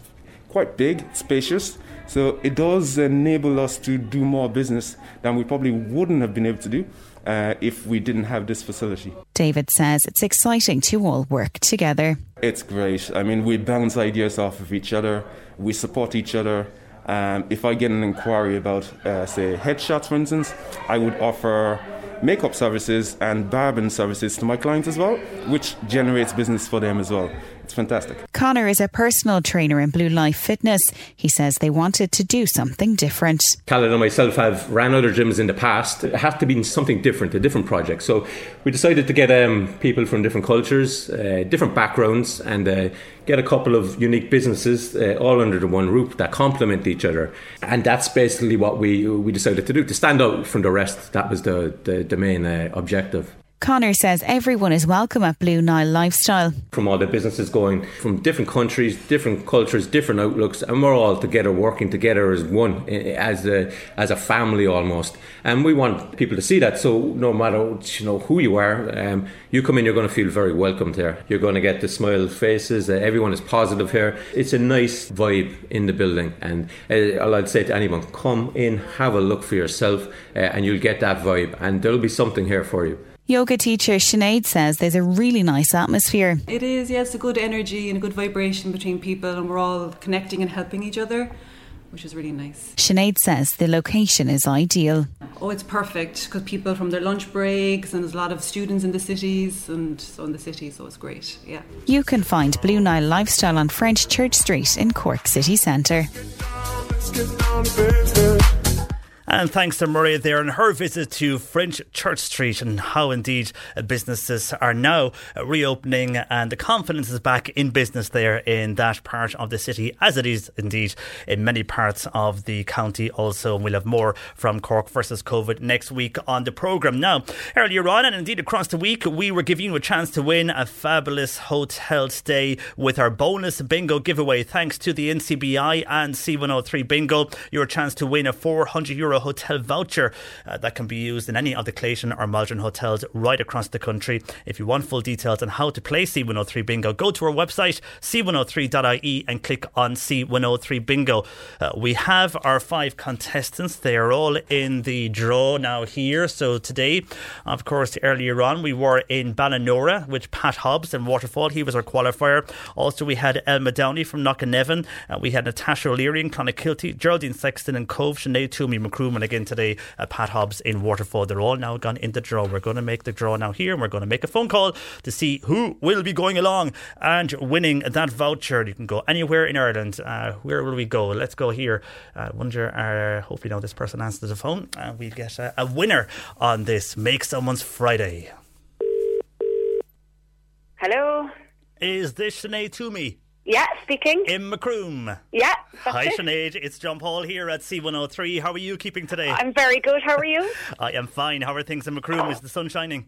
quite big, spacious. So it does enable us to do more business than we probably wouldn't have been able to do uh, if we didn't have this facility. David says it's exciting to all work together. It's great. I mean, we bounce ideas off of each other, we support each other. Um, if I get an inquiry about, uh, say, headshots, for instance, I would offer makeup services and barbing services to my clients as well, which generates business for them as well. It's fantastic. Connor is a personal trainer in Blue Life Fitness. He says they wanted to do something different. Khalid and myself have ran other gyms in the past. It had to be something different, a different project. So we decided to get um, people from different cultures, uh, different backgrounds, and uh, get a couple of unique businesses uh, all under the one roof that complement each other. And that's basically what we we decided to do to stand out from the rest. That was the the, the main uh, objective. Connor says everyone is welcome at Blue Nile Lifestyle. From all the businesses going from different countries, different cultures, different outlooks, and we're all together working together as one, as a as a family almost. And we want people to see that. So no matter you know who you are, um, you come in, you're going to feel very welcomed there. You're going to get the smile faces. Uh, everyone is positive here. It's a nice vibe in the building, and uh, I'd say to anyone, come in, have a look for yourself, uh, and you'll get that vibe, and there'll be something here for you. Yoga teacher Sinead says there's a really nice atmosphere. It is, yes, a good energy and a good vibration between people, and we're all connecting and helping each other, which is really nice. Sinead says the location is ideal. Oh, it's perfect because people from their lunch breaks, and there's a lot of students in the cities, and so in the city, so it's great, yeah. You can find Blue Nile Lifestyle on French Church Street in Cork City Centre. And thanks to Maria there and her visit to French Church Street and how indeed businesses are now reopening and the confidence is back in business there in that part of the city, as it is indeed in many parts of the county also. And we'll have more from Cork versus COVID next week on the programme. Now, earlier on and indeed across the week, we were giving you a chance to win a fabulous hotel stay with our bonus bingo giveaway. Thanks to the NCBI and C103 Bingo, your chance to win a 400 euro hotel voucher uh, that can be used in any of the Clayton or Maldron hotels right across the country. If you want full details on how to play C103 Bingo, go to our website, c103.ie, and click on C103 Bingo. Uh, we have our five contestants. They are all in the draw now here. So today, of course, earlier on, we were in Ballinora with Pat Hobbs and Waterfall. He was our qualifier. Also, we had Elma Downey from Knocknavan. Uh, we had Natasha O'Leary and Clonakilty, Geraldine Sexton and Cobh, Sinead Toomey, Macroom, and again today, uh, Pat Hobbs in Waterford. They're all now gone in the draw. We're going to make the draw now here, and we're going to make a phone call to see who will be going along and winning that voucher. You can go anywhere in Ireland. Uh, where will we go? Let's go here. I uh, wonder, uh, hopefully, now this person answers the phone. Uh, we get a, a winner on this Make Someone's Friday. Hello. Is this Sinead Toomey? Yeah, speaking. In Macroom. Yeah. Hi, it. Sinead. It's John Paul here at C103. How are you keeping today? I'm very good. How are you? I am fine. How are things in Macroom? Is the sun shining?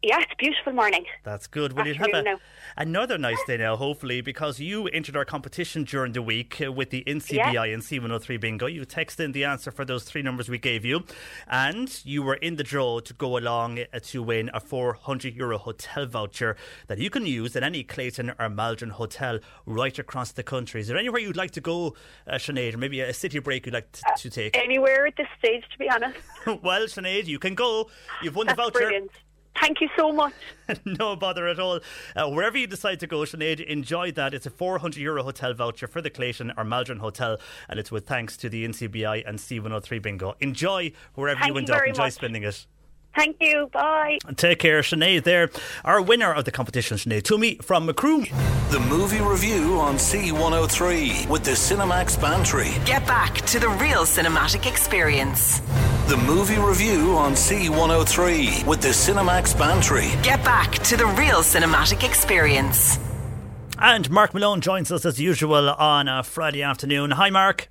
Yeah, it's a beautiful morning. That's good. Will you have a, another nice day now, hopefully, because you entered our competition during the week uh, with the NCBI Yeah. and C103 bingo. You texted in the answer for those three numbers we gave you, and you were in the draw to go along uh, to win a 400 euro hotel voucher that you can use at any Clayton or Maldron hotel right across the country. Is there anywhere you'd like to go, uh, Sinead, or maybe a city break you'd like t- to take? Anywhere at this stage, to be honest. well, Sinead, you can go. You've won the voucher. brilliant. Thank you so much. no bother at all. Uh, wherever you decide to go, Sinead, enjoy that. It's a 400 euro hotel voucher for the Clayton or Maldron Hotel, and it's with thanks to the NCBI and C103 Bingo. Enjoy wherever Thank you end up. Enjoy much. spending it. Thank you. Bye. And take care, Sinead. There, our winner of the competition, Sinead Toomey from Macroom. The movie review on C103 with the Cinemax Bantry. Get back to the real cinematic experience. The movie review on C103 with the Cinemax Bantry. Get back to the real cinematic experience. And Mark Malone joins us as usual on a Friday afternoon. Hi, Mark.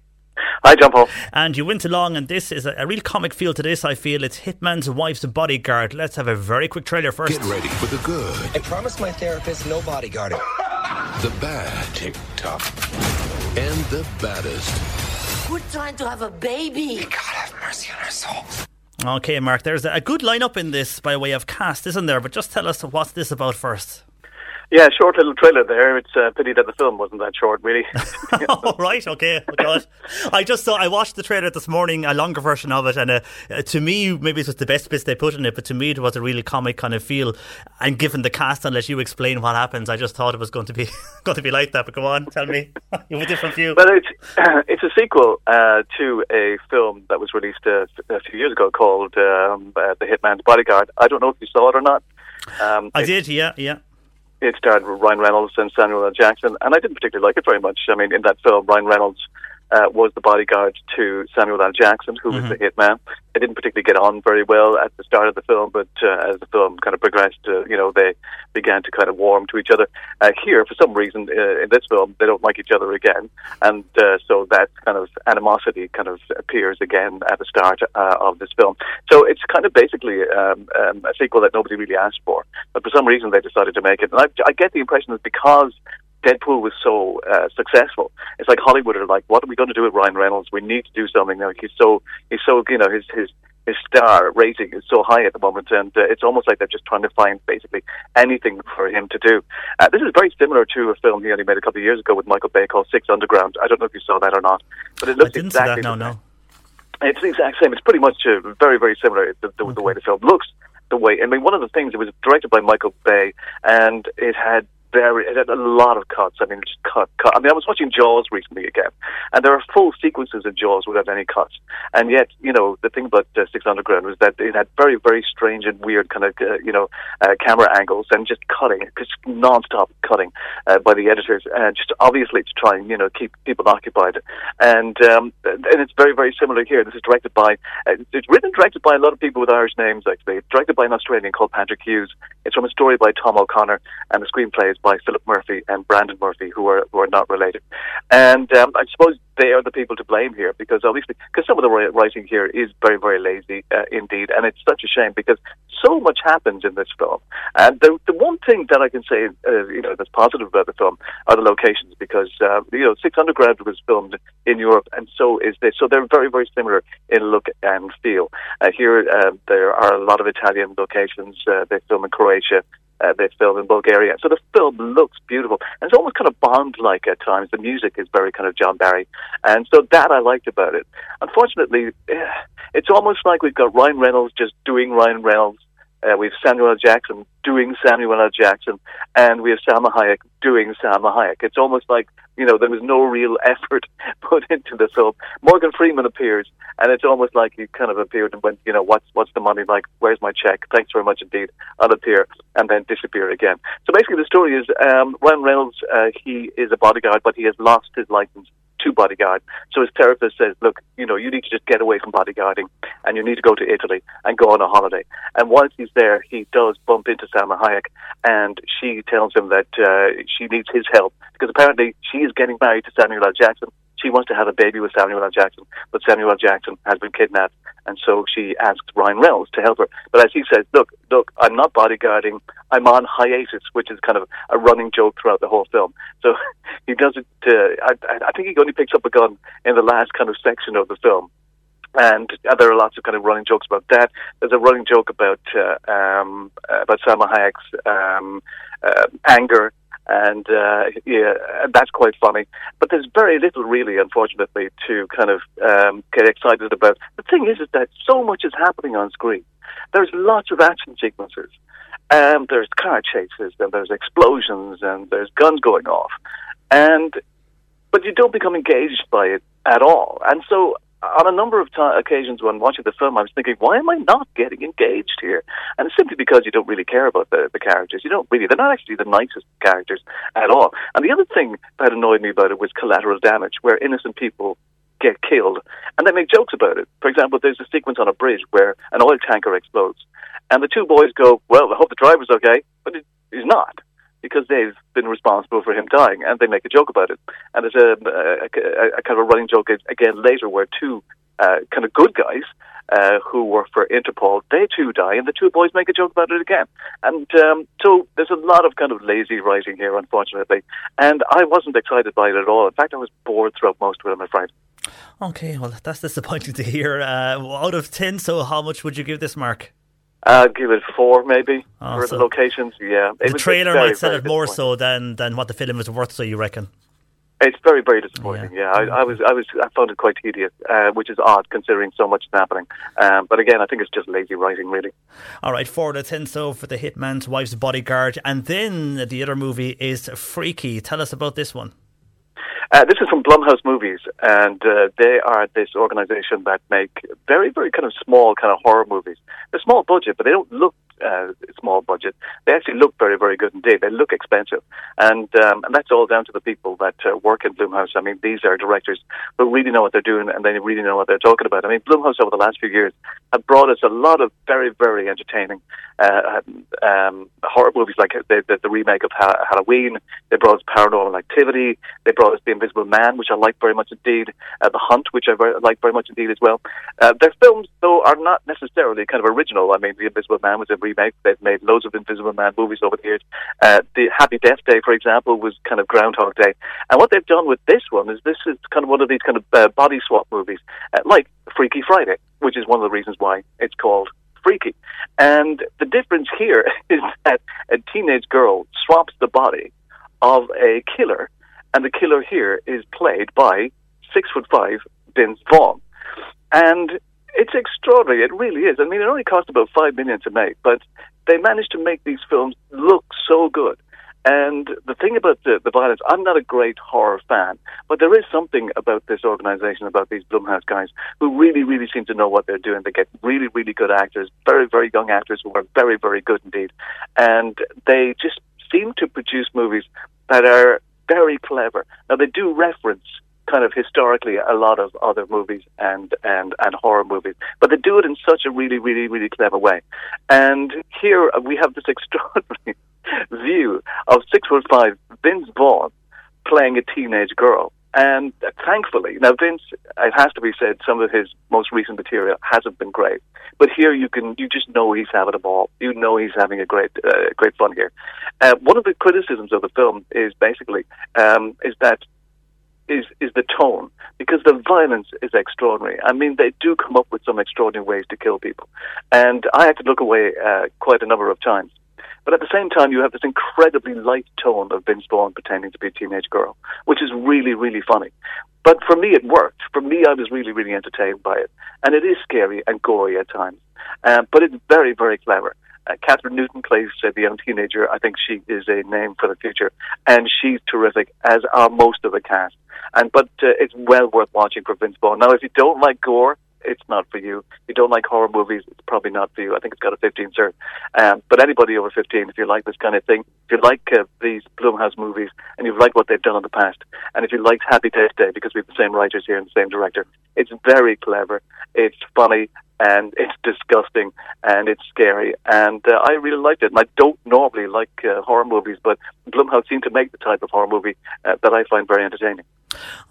Hi, John Paul. And you went along, and this is a, a real comic feel to this, I feel. It's Hitman's Wife's Bodyguard. Let's have a very quick trailer first. Get ready for the good, I promised my therapist no bodyguarding. the bad, tick tock, and the baddest. We're trying to have a baby. God have mercy on our souls. Okay, Mark, there's a good lineup in this by way of cast, isn't there? But just tell us what's this about first. Yeah, short little trailer there. It's a pity that the film wasn't that short, really. oh, right, okay. Oh, God. I just saw, I watched the trailer this morning, a longer version of it, and uh, uh, to me, maybe it was the best bits they put in it, but to me, it was a really comic kind of feel. And given the cast, unless you explain what happens, I just thought it was going to be going to be like that. But come on, tell me. you have a different view. But it's it's a sequel uh, to a film that was released uh, a few years ago called um, uh, The Hitman's Bodyguard. I don't know if you saw it or not. Um, I did, yeah, yeah. It starred Ryan Reynolds and Samuel L. Jackson, and I didn't particularly like it very much. I mean, in that film, Ryan Reynolds uh, was the bodyguard to Samuel L. Jackson, who was the hitman. They didn't particularly get on very well at the start of the film, but uh, as the film kind of progressed, uh, you know, they began to kind of warm to each other. Uh, here, for some reason, uh, in this film, they don't like each other again, and uh, so that kind of animosity kind of appears again at the start uh, of this film. So it's kind of basically um, um, a sequel that nobody really asked for, but for some reason they decided to make it. And I, I get the impression that because Deadpool was so uh, successful. It's like Hollywood are like, what are we going to do with Ryan Reynolds? We need to do something. Now he's so he's so you know his his his star rating is so high at the moment, and uh, it's almost like they're just trying to find basically anything for him to do. Uh, this is very similar to a film he only made a couple of years ago with Michael Bay called Six Underground. I don't know if you saw that or not, but it looks exactly that, no, no. it's the exact same. It's pretty much uh, very, very similar. The, the, the way the film looks, the way. I mean, one of the things it was directed by Michael Bay, and it had very, it had a lot of cuts. I mean, just cut, cut. I mean, I was watching Jaws recently again, and there are full sequences in Jaws without any cuts. And yet, you know, the thing about uh, Six Underground was that it had very, very strange and weird kind of, uh, you know, uh, camera angles and just cutting, just non-stop cutting uh, by the editors, and just obviously to try and you know keep people occupied. And um, and it's very, very similar here. This is directed by, uh, it's written and directed by a lot of people with Irish names. Actually, it's directed by an Australian called Patrick Hughes. It's from a story by Tom O'Connor, and the screenplay is by Philip Murphy and Brandon Murphy, who are who are not related. And um, I suppose they are the people to blame here because obviously, because some of the writing here is very, very lazy uh, indeed, and it's such a shame because so much happens in this film. And the the one thing that I can say, uh, you know, that's positive about the film are the locations because uh, you know Six Underground was filmed in Europe, and so is this. So they're very, very similar in look and feel. Uh, here, uh, there are a lot of Italian locations. Uh, they film in Croatia. Uh, they film in Bulgaria. So the film looks beautiful. And it's almost kind of Bond-like at times. The music is very kind of John Barry. And so that I liked about it. Unfortunately, eh, it's almost like we've got Ryan Reynolds just doing Ryan Reynolds. Uh, we have Samuel L. Jackson doing Samuel L. Jackson, and we have Salma Hayek doing Salma Hayek. It's almost like you know there was no real effort put into this. film. Morgan Freeman appears, and it's almost like he kind of appeared and went, you know, what's what's the money like? Where's my check? Thanks very much indeed. I'll appear and then disappear again. So basically, the story is um, Ryan Reynolds. Uh, he is a bodyguard, but he has lost his license to bodyguard. So his therapist says, look, you know, you need to just get away from bodyguarding and you need to go to Italy and go on a holiday. And once he's there, he does bump into Salma Hayek and she tells him that uh, she needs his help because apparently she is getting married to Samuel L. Jackson. She wants to have a baby with Samuel L. Jackson, but Samuel L. Jackson has been kidnapped and so she asks Ryan Reynolds to help her. But as he says, look, look, I'm not bodyguarding. I'm on hiatus, which is kind of a running joke throughout the whole film. So he does it. Uh, I, I think he only picks up a gun in the last kind of section of the film. And uh, there are lots of kind of running jokes about that. There's a running joke about uh, um, about Salma Hayek's um, uh, anger and uh, yeah, that's quite funny. But there's very little, really, unfortunately, to kind of um, get excited about. The thing is, is that so much is happening on screen. There's lots of action sequences, and there's car chases, and there's explosions, and there's guns going off, and but you don't become engaged by it at all. And so on a number of t- occasions when watching the film, I was thinking, why am I not getting engaged here? And it's simply because you don't really care about the, the characters. You don't really, they're not actually the nicest characters at all. And the other thing that annoyed me about it was collateral damage, where innocent people get killed and they make jokes about it. For example, there's a sequence on a bridge where an oil tanker explodes. And the two boys go, well, I hope the driver's okay, but he's not because they've been responsible for him dying, and they make a joke about it. And there's a, a, a, a kind of a running joke again later where two uh, kind of good guys uh, who work for Interpol, they too die, and the two boys make a joke about it again. And um, so there's a lot of kind of lazy writing here, unfortunately. And I wasn't excited by it at all. In fact, I was bored throughout most of it, I'm afraid. Okay, well, that's disappointing to hear. Uh, out of 10, so how much would you give this mark? Uh, give it four, maybe oh, for so the locations. Yeah, the trailer very, might sell it more so than than what the film is worth. So you reckon? It's very, very disappointing. Yeah, yeah I, I, was, I was, I found it quite tedious, uh, which is odd considering so much is happening. Um, but again, I think it's just lazy writing, really. All right, four out of ten. So for the Hitman's Wife's Bodyguard, and then the other movie is Freaky. Tell us about this one. Uh, this is from Blumhouse Movies, and uh, they are this organization that make very, very kind of small kind of horror movies. They're small budget, but they don't look uh, small budget. They actually look very, very good indeed. They look expensive, and um, and that's all down to the people that uh, work in Blumhouse. I mean, these are directors who really know what they're doing, and they really know what they're talking about. I mean, Blumhouse over the last few years have brought us a lot of very, very entertaining uh, um, horror movies, like the, the, the remake of ha- Halloween. They brought us Paranormal Activity. They brought us The Invisible Man, which I like very much indeed. Uh, the Hunt, which I very, like very much indeed as well. Uh, their films, though, are not necessarily kind of original. I mean, The Invisible Man was a They've made loads of Invisible Man movies over the years. Uh, the Happy Death Day, for example, was kind of Groundhog Day. And what they've done with this one is this is kind of one of these kind of uh, body swap movies, uh, like Freaky Friday, which is one of the reasons why it's called Freaky. And the difference here is that a teenage girl swaps the body of a killer, and the killer here is played by six foot five Vince Vaughn. And it's extraordinary. It really is. I mean, it only cost about five million to make, but they managed to make these films look so good. And the thing about the, the violence, I'm not a great horror fan, but there is something about this organization, about these Blumhouse guys, who really, really seem to know what they're doing. They get really, really good actors, very, very young actors who are very, very good indeed. And they just seem to produce movies that are very clever. Now, they do reference kind of historically a lot of other movies and, and, and horror movies, but they do it in such a really, really, really clever way. And here we have this extraordinary view of six foot five Vince Vaughn playing a teenage girl. And thankfully, now Vince, it has to be said, some of his most recent material hasn't been great. But here you can, you just know he's having a ball. You know he's having a great, uh, great fun here. Uh, one of the criticisms of the film is basically um, is that is is the tone because the violence is extraordinary. I mean, they do come up with some extraordinary ways to kill people, and I had to look away uh, quite a number of times. But at the same time, you have this incredibly light tone of Vince Vaughn pretending to be a teenage girl, which is really, really funny. But for me, it worked. For me, I was really, really entertained by it. And it is scary and gory at times. Uh, but it's very, very clever. Uh, Kathryn Newton plays uh, the young teenager. I think she is a name for the future, and she's terrific, as are most of the cast. And but uh, it's well worth watching for Vince Vaughn. Now, if you don't like gore, it's not for you. If you don't like horror movies, it's probably not for you. I think it's got a 15 cert. Um, but anybody over 15, if you like this kind of thing, if you like uh, these Blumhouse movies, and you like what they've done in the past, and if you liked Happy Death Day, because we have the same writers here and the same director, it's very clever, it's funny, and it's disgusting and it's scary. And uh, I really liked it. And I don't normally like uh, horror movies, but Blumhouse seemed to make the type of horror movie uh, that I find very entertaining.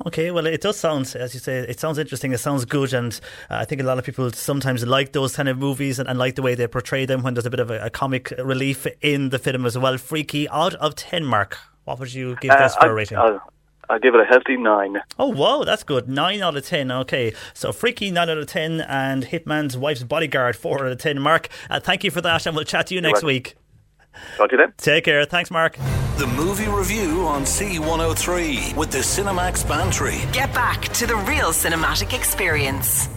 Okay, well, it does sound, as you say, it sounds interesting. It sounds good, and uh, I think a lot of people sometimes like those kind of movies and, and like the way they portray them when there's a bit of a, a, comic relief in the film as well. Freaky, out of ten, Mark. What would you give this uh, for a rating? I'll, I'll give it a healthy nine. Oh, wow, that's good. Nine out of ten. Okay, so Freaky, nine out of ten, and Hitman's Wife's Bodyguard, four out of ten. Mark, uh, thank you for that, and we'll chat to you next week. Talk to you then. Take care. Thanks, Mark. The movie review on C103 with the Cinemax Bantry. Get back to the real cinematic experience.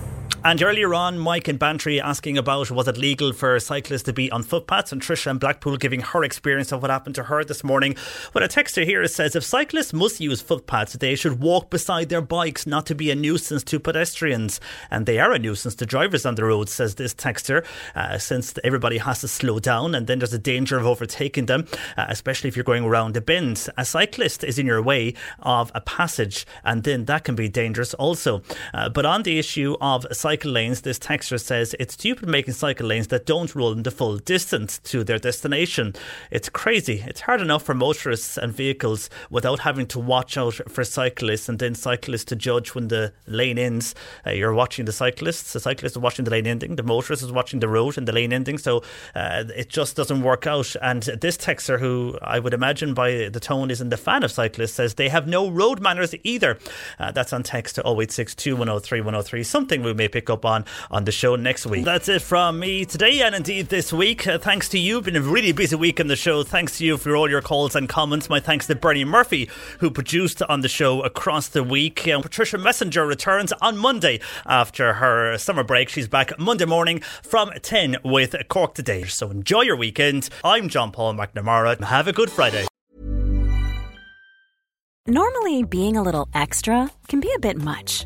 And earlier on, Mike and Bantry asking about was it legal for cyclists to be on footpaths, and Trisha in Blackpool giving her experience of what happened to her this morning. But a texter here says if cyclists must use footpaths, they should walk beside their bikes, not to be a nuisance to pedestrians. And they are a nuisance to drivers on the road, says this texter, uh, since everybody has to slow down, and then there's a danger of overtaking them, uh, especially if you're going around a bend. A cyclist is in your way of a passage, and then that can be dangerous also. Uh, but on the issue of cycle lanes, this texter says it's stupid making cycle lanes that don't run the full distance to their destination. It's crazy. It's hard enough for motorists and vehicles without having to watch out for cyclists and then cyclists to judge when the lane ends. Uh, you're watching the cyclists, the cyclist is watching the lane ending, the motorist is watching the road and the lane ending. So uh, it just doesn't work out. And this texter, who I would imagine by the tone isn't a fan of cyclists, says they have no road manners either. Uh, that's on text to 0862 103 103, something we may pick pick up on on the show next week. That's it from me today and indeed this week. Uh, thanks to you. Been a really busy week in the show. Thanks to you for all your calls and comments. My thanks to Bernie Murphy, who produced on the show across the week. Patricia Messenger returns on Monday after her summer break. She's back Monday morning from 10 with Cork Today. So enjoy your weekend. I'm John Paul McNamara. Have a good Friday. Normally, being a little extra can be a bit much.